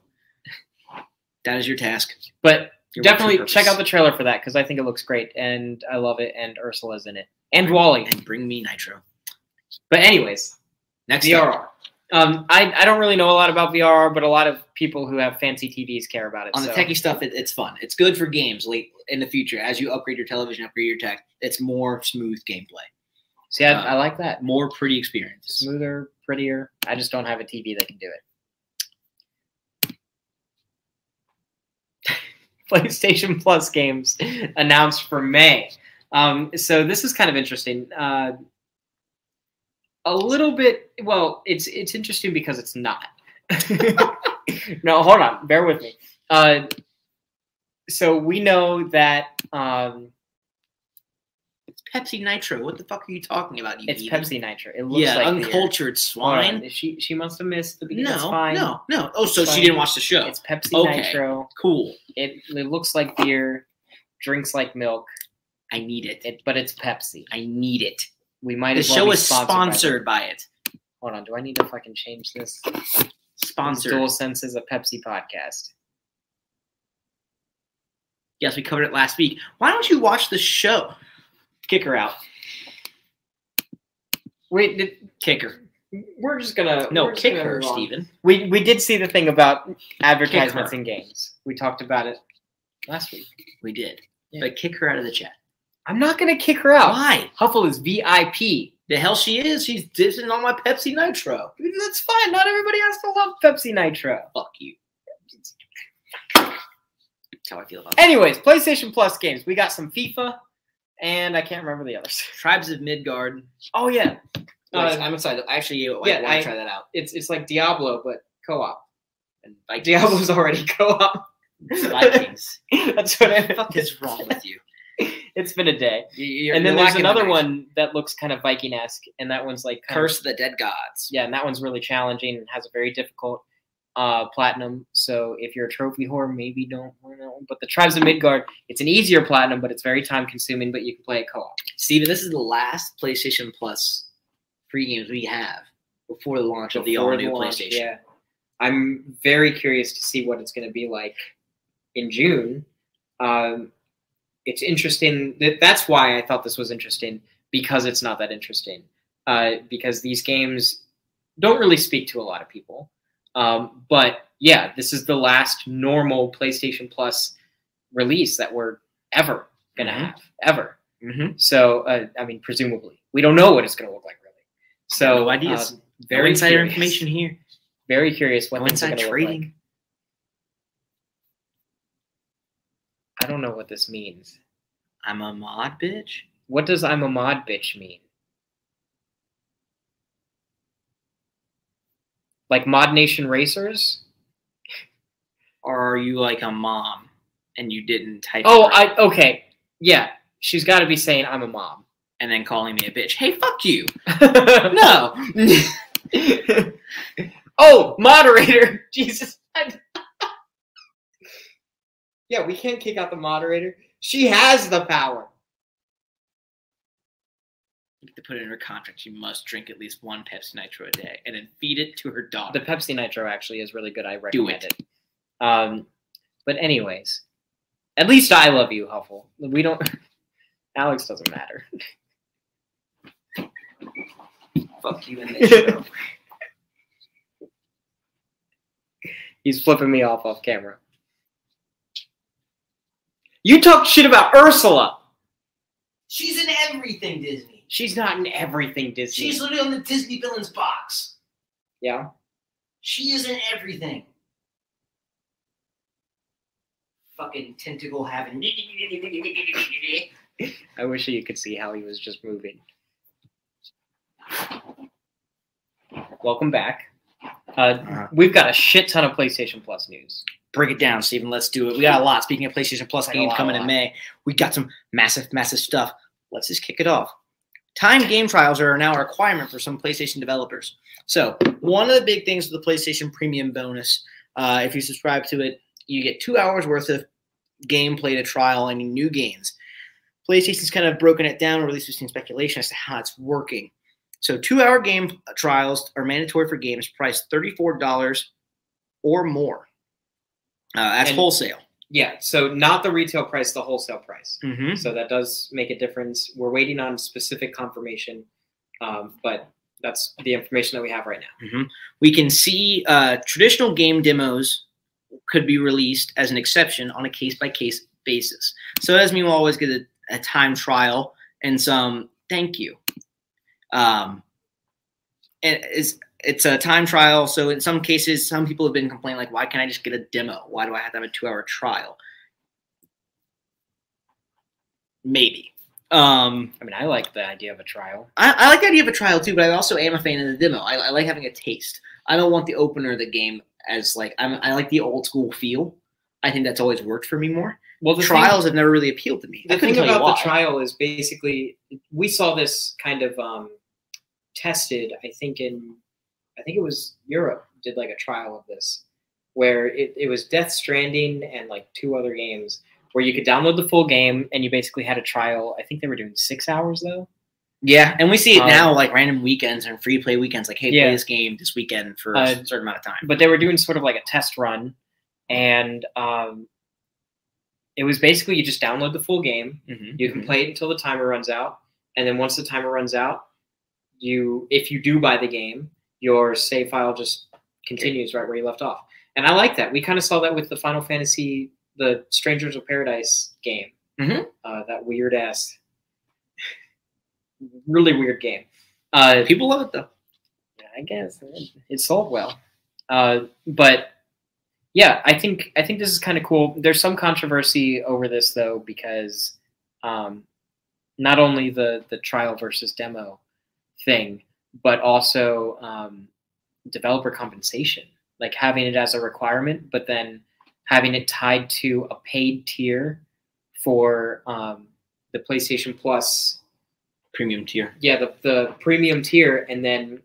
That is your task. But Your definitely check out the trailer for that because I think it looks great and I love it. And Ursula's in it and Wally. and bring me nitro. But anyways, Next VRR. Um, I, I don't really know a lot about VR, but a lot of people who have fancy TVs care about it. on the so- techie stuff, it, it's fun. It's good for games late in the future as you upgrade your television, upgrade your tech. It's more smooth gameplay, See, I, uh, I like that. more pretty experience. Smoother, prettier. I just don't have a TV that can do it. PlayStation Plus games announced for May. Um, so this is kind of interesting. Uh, a little bit. Well, it's it's interesting because it's not. no, hold on. Bear with me. Uh, so we know that um, It's Pepsi Nitro. What the fuck are you talking about? You it's heathen? Pepsi Nitro. It looks Yeah, like uncultured Hold on. swine. She she must have missed the beginning. No, it's fine. no, no. Oh, so It's she fine. didn't watch the show. It's Pepsi Okay. Nitro. cool. It, it looks like beer, drinks like milk, I need it. it, but it's Pepsi. I need it. We might The as well show is sponsored. by by it. Hold on, do I need to fucking change this? Sponsored. Dual Sense is a Pepsi podcast. Yes, we covered it last week. Why don't you watch the show? Kick her out. Wait, did, Kick her. we're just gonna No, kick gonna her. Steven. We we did see the thing about advertisements in games. We talked about it last week. We did. Yeah. But kick her out of the chat. I'm not gonna kick her out. Why? Huffle is VIP. The hell she is. She's dissing on my Pepsi Nitro. That's fine. Not everybody has to love Pepsi Nitro. Fuck you. That's how I feel about it. Anyways, PlayStation Plus games. We got some FIFA, and I can't remember the others. Tribes of Midgard. Oh yeah, Uh, I'm excited. Actually, I yeah, want I- to try that out. it's it's like Diablo but co-op. And Vikings. Diablo's already co-op. Vikings. That's what I what the fuck is wrong with you? It's been a day. You- you're- and then there's another imagination. one that looks kind of Viking-esque, and that one's like Curse of the Dead Gods. yeah, and that one's really challenging and has a very difficult uh, platinum. So if you're a trophy whore, maybe don't want that one. But the Tribes of Midgard, it's an easier platinum, but it's very time consuming. But you can play it co-op. Steven, this is the last PlayStation Plus free games we have before the launch of the before all new PlayStation. Yeah, I'm very curious to see what it's going to be like in June. Um, it's interesting. That that's why I thought this was interesting because it's not that interesting. Uh, because these games don't really speak to a lot of people. Um, but yeah, this is the last normal PlayStation Plus release that we're ever gonna Mhm. have ever. Mm-hmm. So uh, I mean, presumably, we don't know what it's gonna look like really. So no ideas. uh, Very very insider curious. information here. Very curious what No inside to look like. I don't know what this means. I'm a mod bitch. What does "I'm a mod bitch" mean? like Mod Nation Racers. Or are you like a mom and you didn't type? Oh, I okay. Yeah, she's got to be saying I'm a mom. and then calling me a bitch. Hey, fuck you. no. No. oh, moderator. Jesus. Yeah, we can't kick out the moderator. She has the power. to put it in her contract, she must drink at least one Pepsi Nitro a day and then feed it to her daughter. The Pepsi Nitro actually is really good. I Do recommend it. it. Um, but anyways, at least I love you, Huffle. We don't. Alex doesn't matter. fuck you in this show. He's flipping me off off camera. You talk shit about Ursula. She's in everything Disney. She's not in everything Disney. She's literally on the Disney villains box. yeah. She is in everything. Fucking tentacle having. I wish you could see how he was just moving. Welcome back. Uh, Uh-huh. we've got a shit ton of PlayStation Plus news. Break it down, Steven. Let's do it. We got a lot. Speaking of PlayStation Plus games lot, coming in. May, we got some massive, massive stuff. Let's just kick it off. Timed game trials are now a requirement for some PlayStation developers. So, one of the big things with the PlayStation Premium bonus, uh, if you subscribe to it, you get two hours worth of gameplay to trial any new games. PlayStation's kind of broken it down, or at least we've seen speculation as to how it's working. So, two hour game trials are mandatory for games priced $34 or more. Uh, that's And- wholesale. Yeah, so not the retail price, the wholesale price. Mm-hmm. So that does make a difference. We're waiting on specific confirmation, um, but that's the information that we have right now. We can see uh, traditional game demos could be released as an exception on a case by case basis. So that mean we'll always get a, a time trial and some thank you. Um, it- it's it's a time trial. So in some cases, some people have been complaining like, why can't I just get a demo? Why do I have to have a two hour trial? Maybe. Um, I mean, I like the idea of a trial. I, I like the idea of a trial too, but I also am a fan of the demo. I, I like having a taste. I don't want the opener of the game as like I'm, I like the old school feel. I think that's always worked for me more. Well, the Trials have never really appealed to me. Thing, the thing about the trial is basically we saw this kind of um, tested. I think in I think it was Europe did like a trial of this where it, it was Death Stranding and like two other games where you could download the full game and you basically had a trial. I think they were doing six hours though. Yeah, and we see it Um, now like random weekends and free play weekends. Like, hey, Yeah. play this game this weekend for Uh, a certain amount of time. but they were doing sort of like a test run and um, it was basically you just download the full game Mhm. you can play it until the timer runs out and then once the timer runs out you if you do buy the game your save file just continues right where you left off and i like that we kind of saw that with the final fantasy the strangers of paradise game Mhm. uh, that weird ass really weird game uh, People love it though. I guess it, it sold well. Uh, but yeah, I think I think this is kind of cool. There's some controversy over this though because um, not only the the trial versus demo thing, but also um, developer compensation, like having it as a requirement, but then having it tied to a paid tier for um, the PlayStation Plus Premium tier. yeah the, the premium tier and then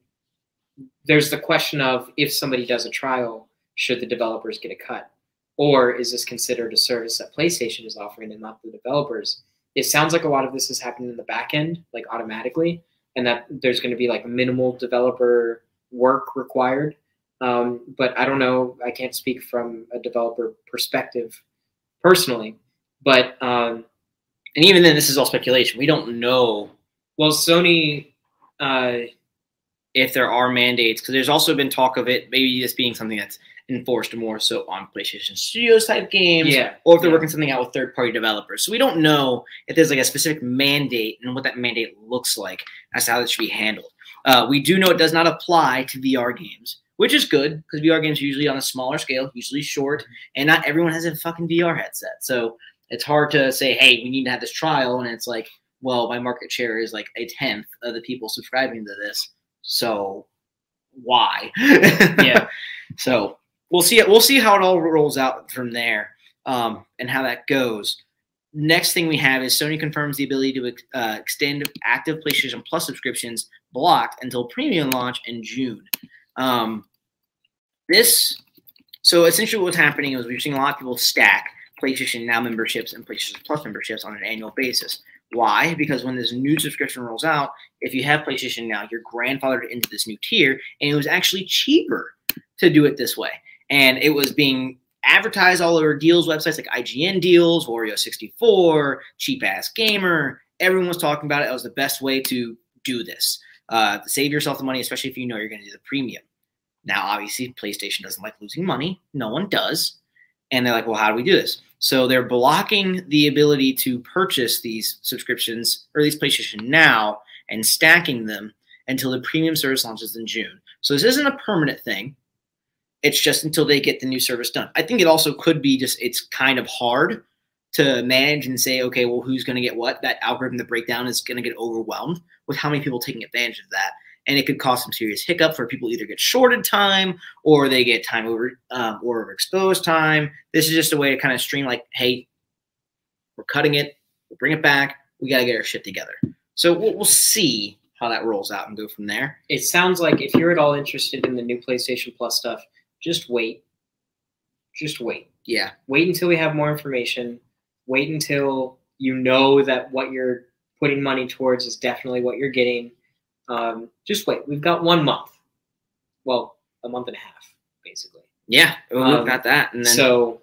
there's the question of if somebody does a trial should the developers get a cut or is this considered a service that playstation is offering and not the developers it sounds like a lot of this is happening in the back end like automatically and that there's going to be like minimal developer work required um, but i don't know i can't speak from a developer perspective personally but um, And even then, this is all speculation. We don't know well sony uh, if there are mandates because there's also been talk of it maybe this being something that's enforced more so on PlayStation Studios type games, yeah or if they're yeah. working something out with third party developers. So we don't know if there's like a specific mandate and what that mandate looks like as to how it should be handled. Uh, we do know it does not apply to VR games, which is good because VR games are usually on a smaller scale, usually short, and not everyone has a fucking VR headset. So it's hard to say, hey, we need to have this trial, and it's like, well, my market share is like a tenth of the people subscribing to this. So why? Yeah. So we'll see. We'll see how it all rolls out from there, um, and how that goes. Next thing we have is Sony confirms the ability to uh, extend active PlayStation Plus subscriptions blocked until premium launch in June. Um, this, so essentially, what's happening is we're seeing a lot of people stack PlayStation Now memberships and PlayStation Plus memberships on an annual basis. Why? Because when this new subscription rolls out, if you have PlayStation Now, you're grandfathered into this new tier, and it was actually cheaper to do it this way. And it was being advertised all over deals websites like IGN Deals, Wario64, Cheap Ass Gamer. Everyone was talking about it. It was the best way to do this. Uh, save yourself the money, especially if you know you're going to do the premium. Now, obviously, PlayStation doesn't like losing money. No one does. And they're like, well, how do we do this? So they're blocking the ability to purchase these subscriptions or these PlayStation Now and stacking them until the premium service launches in June. So this isn't a permanent thing. It's just until they get the new service done. I think it also could be just it's kind of hard to manage and say, okay, well, who's going to get what? That algorithm, the breakdown is going to get overwhelmed with how many people taking advantage of that. And it could cause some serious hiccup for people either get shorted time or they get time over um, or overexposed time. This is just a way to kind of stream like, hey, we're cutting it, we'll bring it back. We got to get our shit together. So we'll, we'll see how that rolls out and go from there. It sounds like if you're at all interested in the new PlayStation Plus stuff, just wait. Just wait. Yeah. Wait until we have more information. Wait until you know that what you're putting money towards is definitely what you're getting. Um, just wait. We've got one month. Well, a month and a half, basically. Yeah, we've Um, got that. And then so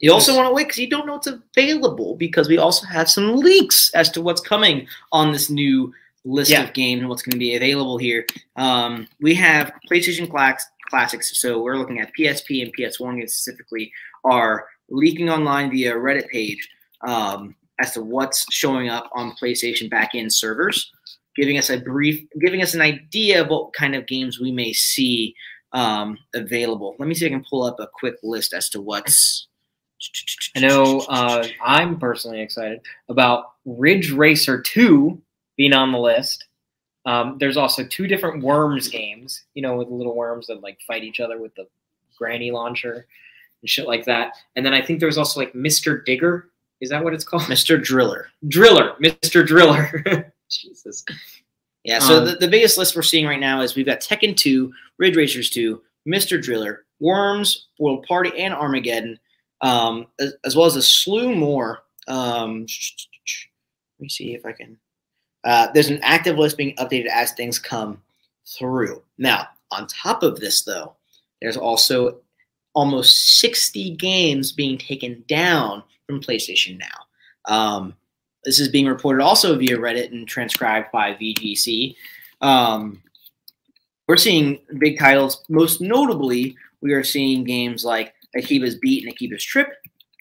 You also want to wait because you don't know what's available because we also have some leaks as to what's coming on this new list Yeah. of games and what's going to be available here. Um, we have PlayStation Class- Classics, so we're looking at PSP and PS1 games specifically, are leaking online via a Reddit page um, as to what's showing up on PlayStation backend servers, giving us a brief, giving us an idea of what kind of games we may see um, available. Let me see if I can pull up a quick list as to what's. I know uh, I'm personally excited about Ridge Racer 2 being on the list. Um, there's also two different Worms games, you know, with little worms that like fight each other with the granny launcher and shit like that. And then I think there's also like Mr. Digger. Is that what it's called? Mr. Driller. Driller. Mr. Driller. Jesus. Yeah, so Um, the, the biggest list we're seeing right now is we've got Tekken 2, Ridge Racers 2, Mr. Driller, Worms, World Party, and Armageddon, um, as, as well as a slew more. Um, let me see if I can. Uh, there's an active list being updated as things come through. Now, on top of this, though, there's also almost 60 games being taken down from PlayStation Now. Um, this is being reported also via Reddit and transcribed by VGC. Um, we're seeing big titles. Most notably, we are seeing games like Akiba's Beat and Akiba's Trip,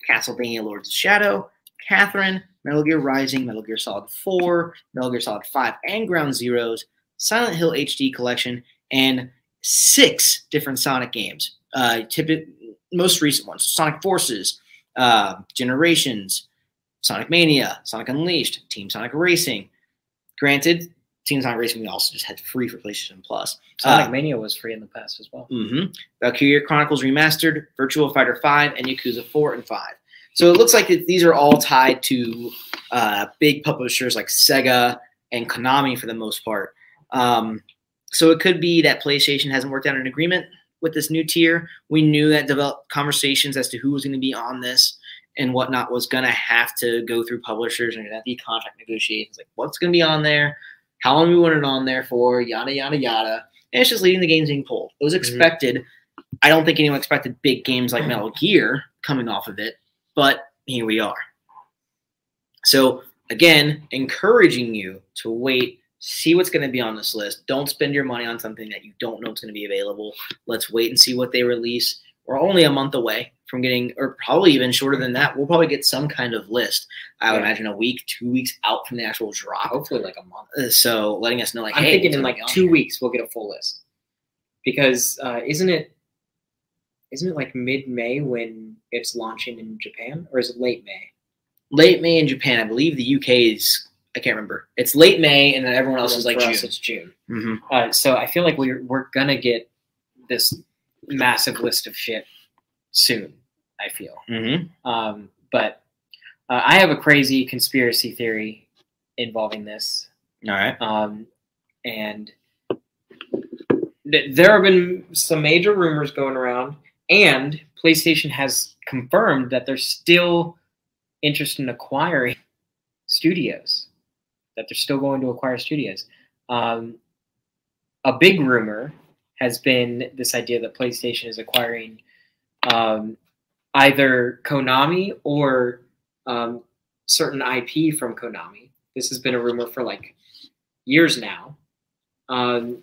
Castlevania Lords of Shadow, Catherine, Metal Gear Rising, Metal Gear Solid 4, Metal Gear Solid 5, and Ground Zeroes, Silent Hill HD Collection, and six different Sonic games. Uh, typi- most recent ones Sonic Forces, uh, Generations, Sonic Mania, Sonic Unleashed, Team Sonic Racing. Granted, Team Sonic Racing we also just had free for PlayStation Plus. Sonic Uh, Mania was free in the past as well. Mm-hmm. Valkyria Chronicles Remastered, Virtual Fighter 5, and Yakuza 4 and 5. So it looks like these are all tied to uh, big publishers like Sega and Konami for the most part. Um, so it could be that PlayStation hasn't worked out an agreement with this new tier. We knew that develop conversations as to who was going to be on this and whatnot was going to have to go through publishers and be contract negotiations. Like what's going to be on there, how long we want it on there for, yada yada yada. And it's just leading the games being pulled. It was expected. I don't think anyone expected big games like Metal Gear coming off of it, but here we are. So again, encouraging you to wait, see what's going to be on this list. Don't spend your money on something that you don't know is going to be available. Let's wait and see what they release. We're only a month away from getting, or probably even shorter than that. We'll probably get some kind of list. I would Yeah. imagine a week, two weeks out from the actual drop. Hopefully, like a month. Uh, So letting us know, like, hey. I'm hey, thinking in like two weeks we'll get a full list. Because uh, isn't it isn't it like mid May when it's launching in Japan, or is it late May? late May in Japan. I believe the UK is I can't remember. It's late May, and then everyone else is like June. us, it's June. hmm Uh, so I feel like we're we're gonna get this massive list of shit soon. I feel. hmm Um, but uh, I have a crazy conspiracy theory involving this, All right. um, and th- there have been some major rumors going around, and PlayStation has confirmed that they're still interested in acquiring studios. That they're still going to acquire studios. Um, a big rumor has been this idea that PlayStation is acquiring um, either Konami or um, certain IP from Konami. This has been a rumor for like years now. Um,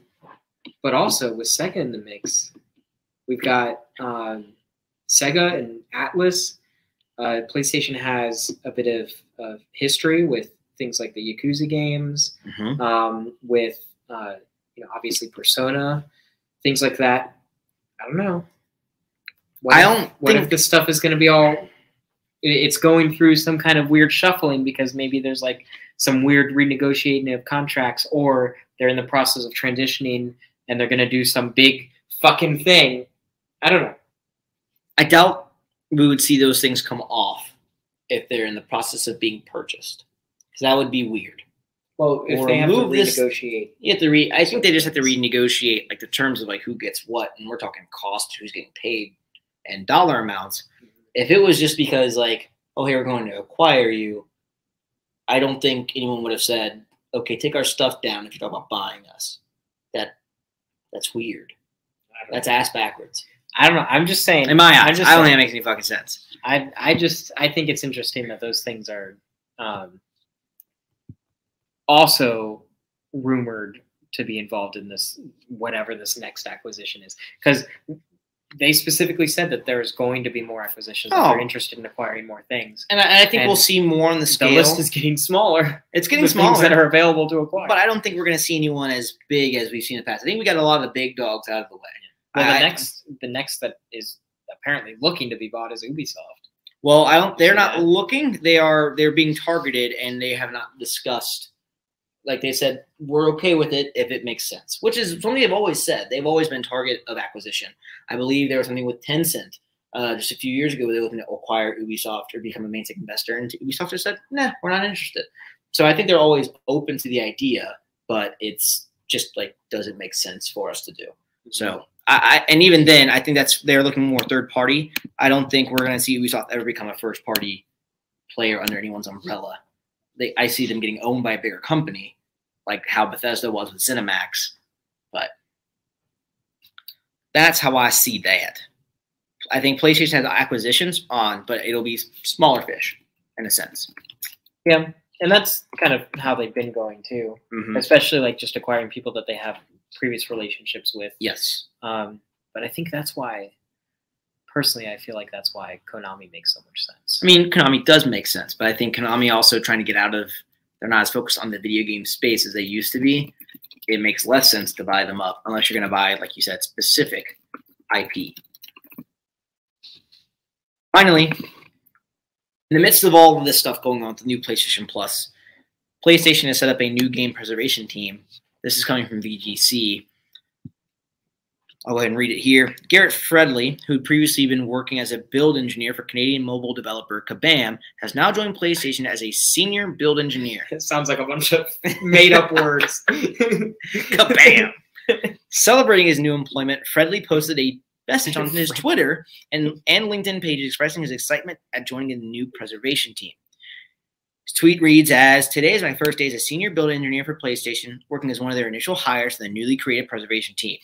but also with Sega in the mix, we've got um, Sega and Atlus. Uh, PlayStation has a bit of, of history with things like the Yakuza games, hmm um, with uh, you know obviously Persona, things like that. I don't know. What I don't What think if this stuff is going to be all? It's going through some kind of weird shuffling because maybe there's like some weird renegotiating of contracts, or they're in the process of transitioning and they're going to do some big fucking thing. I don't know. I doubt we would see those things come off if they're in the process of being purchased, because that would be weird. Well, if Or they have to move this- renegotiate, You have to re. I think they just have to renegotiate like the terms of like who gets what, and we're talking cost, who's getting paid, and dollar amounts. If it was just because like, oh, hey, we're going to acquire you, I don't think anyone would have said, okay, take our stuff down if you're talking about buying us. That that's weird. I don't That's ass backwards. I don't know. I'm just saying. In my I'm eyes, just I don't think saying. that makes any fucking sense. I I just I think it's interesting that those things are um, also rumored to be involved in this whatever this next acquisition is because they specifically said that there's going to be more acquisitions. Oh. they're interested in acquiring more things. And I, and I think And we'll see more on the scale. The list is getting smaller. it's getting smaller, things that are available to acquire. but I don't think we're going to see anyone as big as we've seen in the past. I think we got a lot of the big dogs out of the way. Well, the I- next the next that is apparently looking to be bought is Ubisoft. Well, I don't. They're not looking. They are. They're being targeted, and they have not discussed. Like they said, we're okay with it if it makes sense, which is something they've always said. They've always been target of acquisition. I believe there was something with Tencent uh, just a few years ago. Where they were looking to acquire Ubisoft or become a main stick investor, and Ubisoft just said, "Nah, we're not interested." So I think they're always open to the idea, but it's just like, does it make sense for us to do? So I, I and even then, I think that's they're looking more third party. I don't think we're going to see Ubisoft ever become a first party player under anyone's umbrella. They, I see them getting owned by a bigger company, like how Bethesda was with ZeniMax. But that's how I see that. I think PlayStation has acquisitions on, but it'll be smaller fish in a sense. Yeah, and that's kind of how they've been going too. Mhm. especially like just acquiring people that they have previous relationships with. Yes. Um, but I think that's why, personally, I feel like that's why Konami makes so much sense. I mean, Konami does make sense, but I think Konami also trying to get out of. They're not as focused on the video game space as they used to be. It makes less sense to buy them up unless you're going to buy, like you said, specific IP. Finally, in the midst of all of this stuff going on with the new PlayStation Plus, PlayStation has set up a new game preservation team. This is coming from VGC. I'll go ahead and read it here. Garrett Fredley, who'd previously been working as a build engineer for Canadian mobile developer Kabam, has now joined PlayStation as a senior build engineer. It sounds like a bunch of made up words. Kabam! Celebrating his new employment, Fredley posted a message on his Twitter and, and LinkedIn page expressing his excitement at joining the new preservation team. His tweet reads as Today is my first day as a senior build engineer for PlayStation, working as one of their initial hires to the newly created preservation team.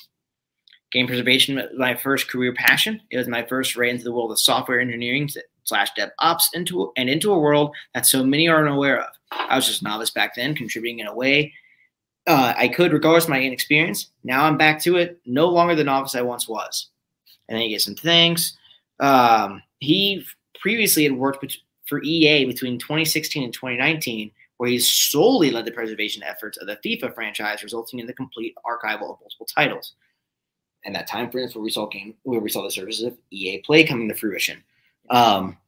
Game preservation was my first career passion. It was my first ray into the world of software engineering slash DevOps into and into a world that so many are unaware of. I was just a novice back then, contributing in a way uh, I could, regardless of my inexperience. Now I'm back to it, no longer the novice I once was. And then he gets some thanks. Um, he previously had worked for EA between 2016 and 2019, where he solely led the preservation efforts of the FIFA franchise, resulting in the complete archival of multiple titles. And that time frame is where we saw game where we saw the services of EA Play coming to fruition. Um,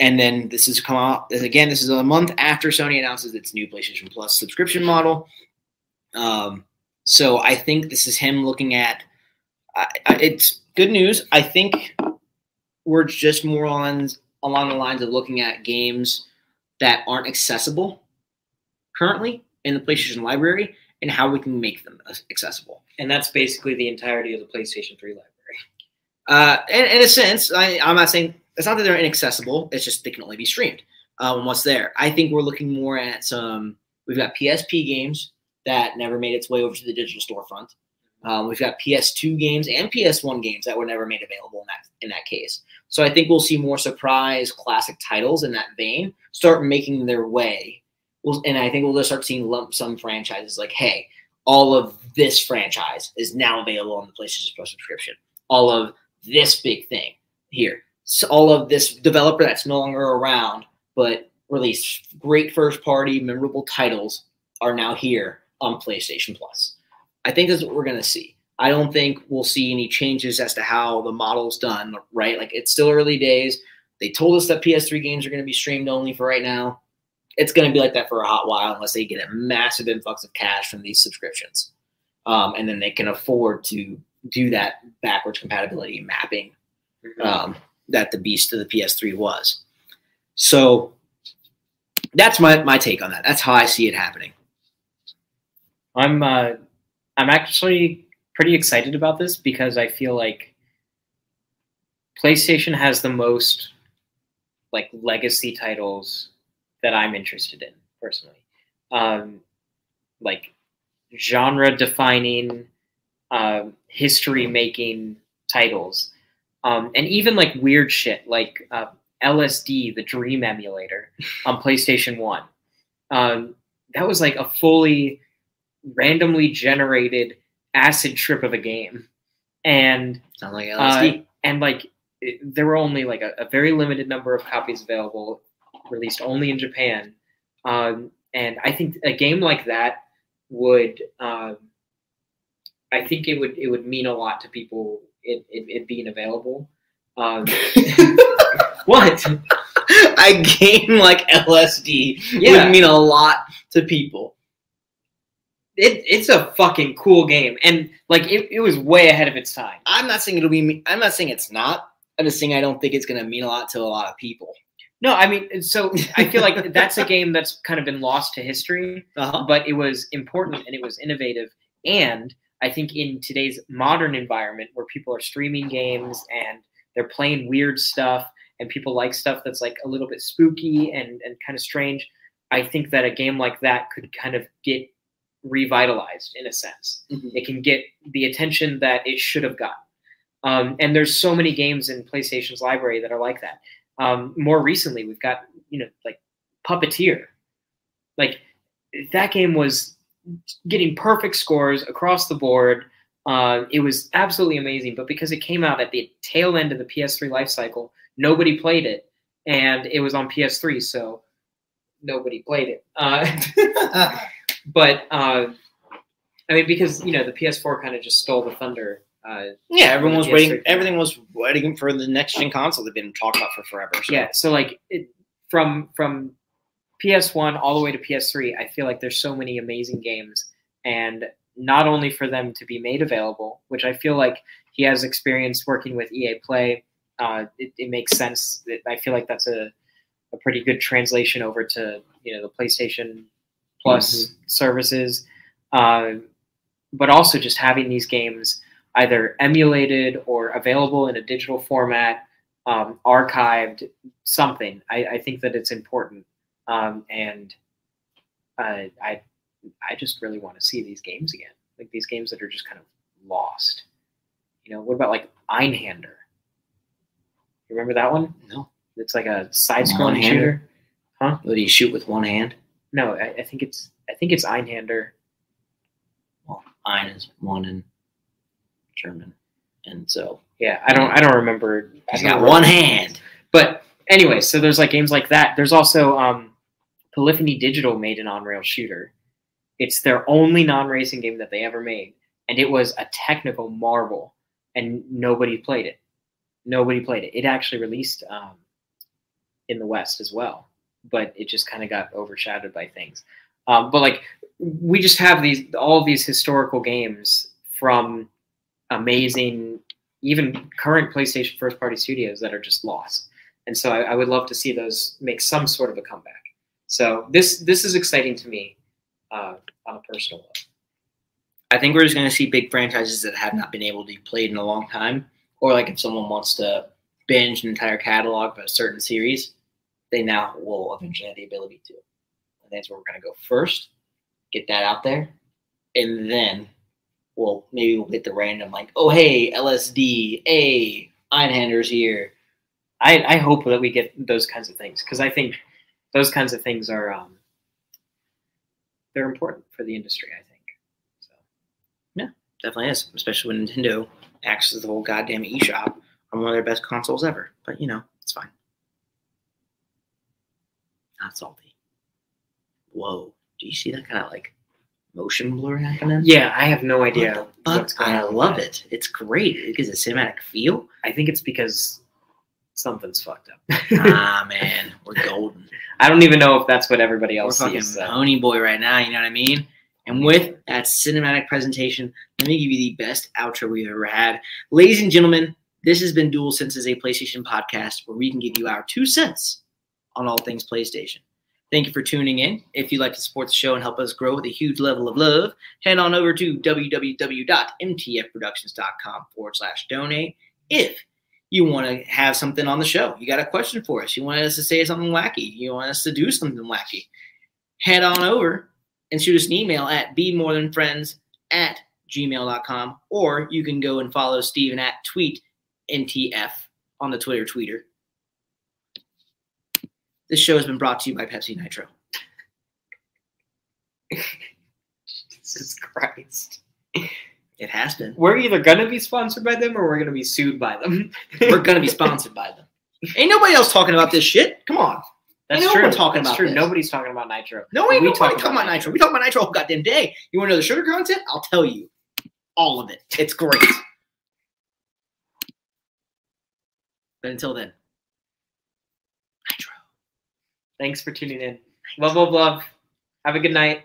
and then this is come out again. This is a month after Sony announces its new PlayStation Plus subscription model. Um, so I think this is him looking at. It's good news. I think we're just more on along the lines of looking at games that aren't accessible currently in the PlayStation library and how we can make them accessible. And that's basically the entirety of the PlayStation 3 library. Uh, in, in a sense, I, I'm not saying it's not that they're inaccessible. It's just they can only be streamed. Um, what's there? I think we're looking more at some. We've got PSP games that never made its way over to the digital storefront. Um, we've got PS2 games and PS1 games that were never made available in that in that case. So I think we'll see more surprise classic titles in that vein start making their way. We'll, and I think we'll just start seeing lump sum franchises like, hey, all of this franchise is now available on the PlayStation Plus subscription. All of this big thing here. So all of this developer that's no longer around, but released great first party, memorable titles are now here on PlayStation Plus. I think that's what we're going to see. I don't think we'll see any changes as to how the model's done, right? Like it's still early days. They told us that PS3 games are going to be streamed only for right now. It's going to be like that for a hot while unless they get a massive influx of cash from these subscriptions. Um, and then they can afford to do that backwards compatibility mapping um, that the beast of the PS3 was. So that's my, my take on that. That's how I see it happening. I'm uh, I'm actually pretty excited about this because I feel like PlayStation has the most like legacy titles that I'm interested in personally. Um, like genre defining, um, history making titles, um, and even like weird shit like uh, LSD, the Dream emulator on PlayStation One. Um, that was like a fully randomly generated acid trip of a game, and Sound like uh, LSD. and like it, there were only like a, a very limited number of copies available, released only in Japan. Um, and I think a game like that would, um, I think it would it would mean a lot to people. It, it, it being available. Um, what? a game like LSD Yeah. would mean a lot to people. It, it's a fucking cool game, and like it, it was way ahead of its time. I'm not saying it'll be. I'm not saying it's not. I'm just saying I don't think it's going to mean a lot to a lot of people. No, I mean, so I feel like that's a game that's kind of been lost to history. Uh-huh. but it was important and it was innovative. And I think in today's modern environment where people are streaming games and they're playing weird stuff and people like stuff that's like a little bit spooky and, and kind of strange, I think that a game like that could kind of get revitalized in a sense. Mhm. It can get the attention that it should have gotten. Um, and there's so many games in PlayStation's library that are like that. Um, more recently, we've got you know like Puppeteer, like that game was getting perfect scores across the board. Uh, it was absolutely amazing, but because it came out at the tail end of the PS3 life cycle, nobody played it, and it was on PS3, so nobody played it. Uh, but uh, I mean, because you know the PS4 kind of just stole the thunder. Uh, yeah, everyone was waiting. Everything was waiting for the next gen console. They've been talking about for forever. So. yeah, so like it, from from PS1 all the way to PS3, I feel like there's so many amazing games, and not only for them to be made available, which I feel like he has experience working with EA Play. Uh, it, it makes sense. That I feel like that's a, a pretty good translation over to you know the PlayStation Plus services, uh, but also just having these games either emulated or available in a digital format, um, archived, something. I, I think that it's important, um, and uh, I I just really want to see these games again, like these games that are just kind of lost. You know, what about like Einhander? You remember that one? No. It's like a side-scrolling shooter. do you shoot with one hand? No, I, I think it's I think it's Einhander. Well, ein is one in German, and so Yeah, I don't I don't remember. He's don't got remember. one hand. But anyway, so there's like games like that. There's also um, Polyphony Digital made an on-rail shooter. It's their only non-racing game that they ever made, and it was a technical marvel, and nobody played it. Nobody played it. It actually released um, in the West as well, but it just kind of got overshadowed by things. Um, but like we just have these all these historical games from amazing, even current PlayStation first party studios that are just lost. And so I, I would love to see those make some sort of a comeback. So this this is exciting to me uh, on a personal level. I think we're just going to see big franchises that have not been able to be played in a long time, or like if someone wants to binge an entire catalog of a certain series, they now will eventually have the ability to. And that's where we're going to go first, get that out there, and then we'll maybe we'll hit the random like, oh hey, LSD, hey, Einhander's here. I, I hope that we get those kinds of things because I think those kinds of things are um, they're important for the industry. I think. So Yeah, Definitely is, especially when Nintendo acts as the whole goddamn eShop on one of their best consoles ever. But you know, it's fine. Not salty. Whoa. Do you see that kind of like motion blur happening? yeah, I have no idea. What the fuck? what's going I love that. it. It's great. It gives a cinematic feel. I think it's because something's fucked up. ah man, we're golden. I don't even know if that's what everybody else We're fucking sees. so. pony boy right now. You know what I mean? And with that cinematic presentation, let me give you the best outro we've ever had, ladies and gentlemen. This has been Dual Senses, a PlayStation podcast where we can give you our two cents on all things PlayStation. Thank you for tuning in. If you'd like to support the show and help us grow with a huge level of love, head on over to www.mtfproductions.com forward slash donate. If you want to have something on the show, you got a question for us, you want us to say something wacky, you want us to do something wacky, head on over and shoot us an email at be more than friends at gmail.com or you can go and follow Steven at tweet NTF on the Twitter tweeter. This show has been brought to you by Pepsi Nitro. Jesus Christ. It has been. We're either gonna be sponsored by them or we're gonna be sued by them. We're gonna be sponsored by them. Ain't nobody else talking about this shit. Come on. That's Ain't no true. talking That's about true. this. Nobody's talking about Nitro. No, ain't We nobody talk talking about about Nitro. Nitro. We talk about Nitro all goddamn day. You want to know the sugar content? I'll tell you. All of it. It's great. But until then. Thanks for tuning in. Love, love, love. Have a good night.